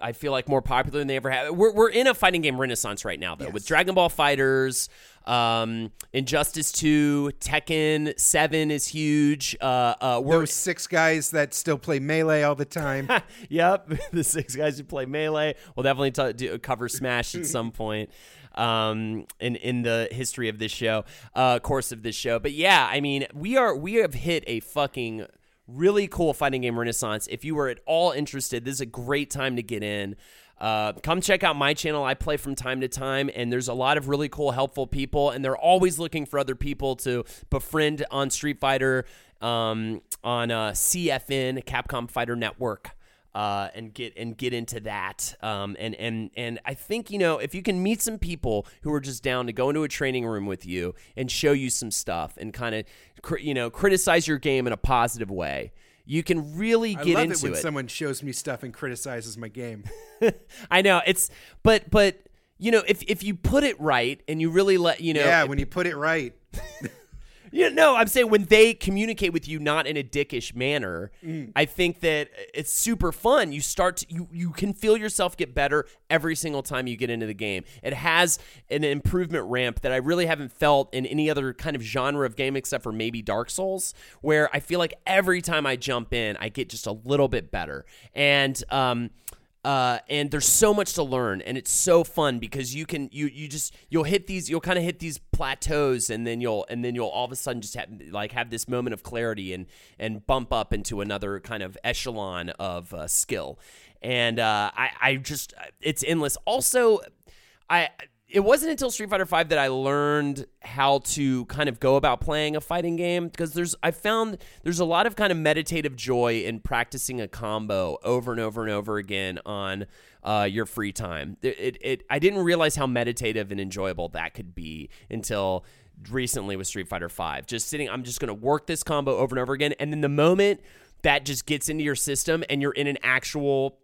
I feel like more popular than they ever have. We're, we're in a fighting game renaissance right now, though, with Dragon Ball FighterZ, um, Injustice 2, Tekken 7 is huge. Uh, uh, we're, Those six guys that still play melee all the time. yep, the six guys who play Melee. We'll definitely t- do, cover Smash at some point um, in in the history of this show, uh, course of this show. But yeah, I mean, we are we have hit a fucking really cool fighting game renaissance. If you were at all interested, this is a great time to get in. Uh, come check out my channel. I play from time to time, and there's a lot of really cool, helpful people, and they're always looking for other people to befriend on Street Fighter, um, on uh, CFN, Capcom Fighter Network uh, and get and get into that. Um, and and and I think you know if you can meet some people who are just down to go into a training room with you and show you some stuff and kind of cr- you know criticize your game in a positive way. You can really get into it when it. someone shows me stuff and criticizes my game. I know it's, but but you know if if you put it right and you really let you know yeah, when you put it right. You know, no, I'm saying when they communicate with you not in a dickish manner, Mm. I think that it's super fun. You start to, you you can feel yourself get better every single time you get into the game. It has an improvement ramp that I really haven't felt in any other kind of genre of game except for maybe Dark Souls, where I feel like every time I jump in, I get just a little bit better. And um uh, and there's so much to learn and it's so fun because you can you you just you'll hit these you'll kind of hit these plateaus and then you'll and then you'll all of a sudden just have like have this moment of clarity and and bump up into another kind of echelon of uh, skill. And uh, I I just it's endless. Also I it wasn't until Street Fighter V that I learned how to kind of go about playing a fighting game because there's I found there's a lot of kind of meditative joy in practicing a combo over and over and over again on uh, your free time. It, it, it I didn't realize how meditative and enjoyable that could be until recently with Street Fighter V. Just sitting, I'm just going to work this combo over and over again, and then the moment that just gets into your system and you're in an actual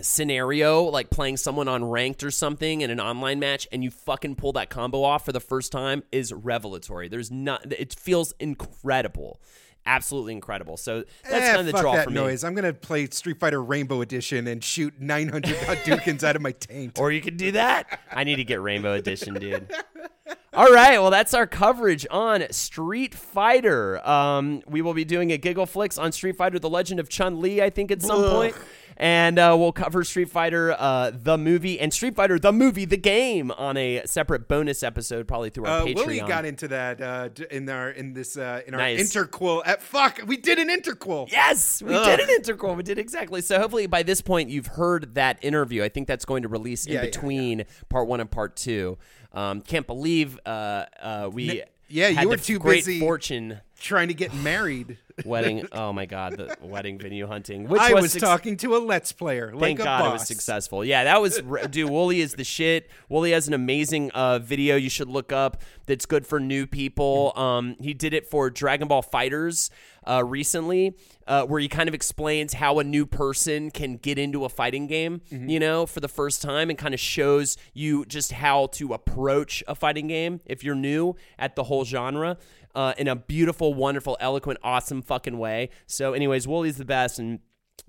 scenario like playing someone on ranked or something in an online match and you fucking pull that combo off for the first time is revelatory. There's not it feels incredible. Absolutely incredible. So that's Eh, kind of the draw that for me. noise. I'm gonna play Street Fighter Rainbow Edition and shoot 900 Hadoukens out of my taint. or you could do that. I need to get rainbow edition dude. All right well that's our coverage on street fighter. Um, we will be doing a giggle flicks on street fighter the legend of chun li i think at some point and uh, we'll cover Street Fighter uh, the movie and Street Fighter the movie the game on a separate bonus episode, probably through our Uh, Patreon. Woolie got into that uh, in our in this uh, in our Nice. interquel. At, fuck, we did an interquel. Yes, we Ugh. did an interquel. We did exactly. So hopefully by this point you've heard that interview. I think that's going to release in Yeah, yeah, between part one and part two. Um, can't believe uh, uh, we. yeah, you were too great busy fortune Trying to get married. wedding. oh my god, the wedding venue hunting. Which I was, was suc- talking to a Let's Player. Like Thank a God it was successful. Yeah, that was dude. Woolie is the shit. Woolie has an amazing uh, video you should look up. That's good for new people. Um, he did it for Dragon Ball FighterZ uh, recently, uh, where he kind of explains how a new person can get into a fighting game. You know, for the first time, and kind of shows you just how to approach a fighting game if you're new at the whole genre. Uh, in a beautiful, wonderful, eloquent, awesome fucking way. So, anyways, Woolie's the best, and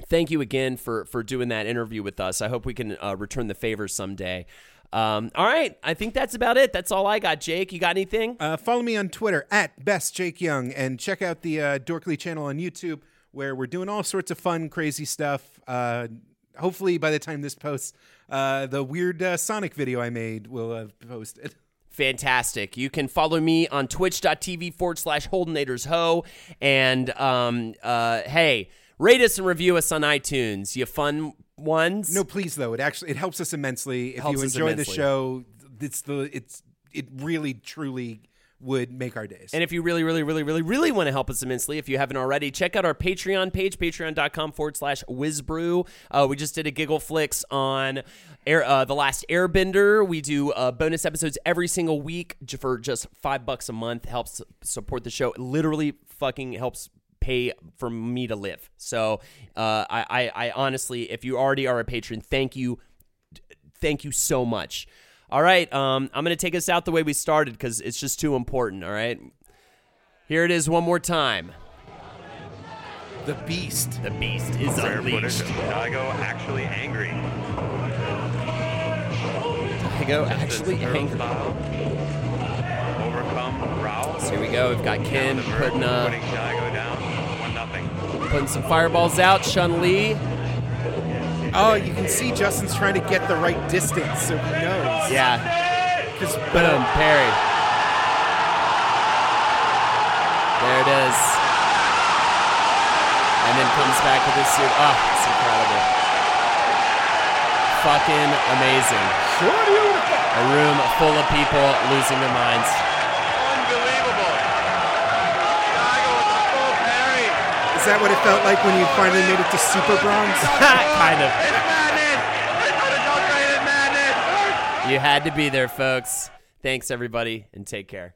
thank you again for for doing that interview with us. I hope we can uh, return the favor someday. Um, all right, I think that's about it. That's all I got. Jake, you got anything? Uh, follow me on Twitter at best Jake Young and check out the uh, Dorkly channel on YouTube where we're doing all sorts of fun, crazy stuff. Uh, hopefully, by the time this posts, uh, the weird uh, Sonic video I made will have posted. Fantastic. You can follow me on twitch.tv forward slash Holdenators Ho. And um, uh, hey, rate us and review us on iTunes. You fun ones? No, please though. It actually it helps us immensely. If Helps you enjoy the show, it's the it's it really truly would make our days. And if you really, really, really, really, really want to help us immensely, if you haven't already, check out our Patreon page, patreon.com forward slash wizbru. Uh, we just did a giggle flicks on air, uh, The Last Airbender. We do uh, bonus episodes every single week for just five bucks a month. Helps support the show. It literally fucking helps pay for me to live. So uh, I, I, I honestly, if you already are a patron, thank you thank you so much. All right, um, I'm going to take us out the way we started because it's just too important. All right, here it is one more time. the beast. The beast is unleashed. Daigo actually angry. I go This is actually angry. Overcome. So here we go. We've got Ken putting uh, putting Daigo down. One nothing. putting some fireballs out. Chun Li. Oh, you can see Justin's trying to get the right distance, so he knows. Yeah. 'Cause- Boom. Parry. There it is. And then comes back with his suit. Oh, it's incredible. Fucking amazing. A room full of people losing their minds. Is that what it felt like when you finally made it to Super Bronze? kind of. It's madness. It's unadulterated madness. You had to be there, folks. Thanks, everybody, and take care.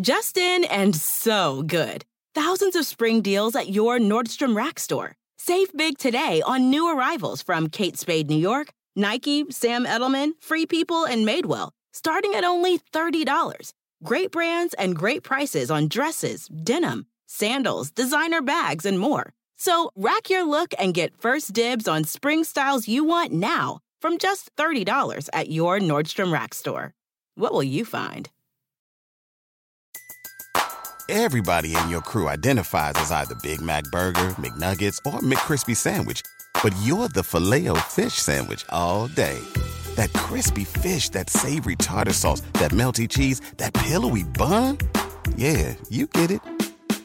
Justin and so good. Thousands of spring deals at your Nordstrom Rack store. Save big today on new arrivals from Kate Spade New York, Nike, Sam Edelman, Free People, and Madewell, starting at only $30. Great brands and great prices on dresses, denim, sandals, designer bags, and more. So rack your look and get first dibs on spring styles you want now from just $30 at your Nordstrom Rack store. What will you find? Everybody in your crew identifies as either Big Mac Burger, McNuggets, or McCrispy Sandwich. But you're the filet fish Sandwich all day. That crispy fish, that savory tartar sauce, that melty cheese, that pillowy bun. Yeah, you get it.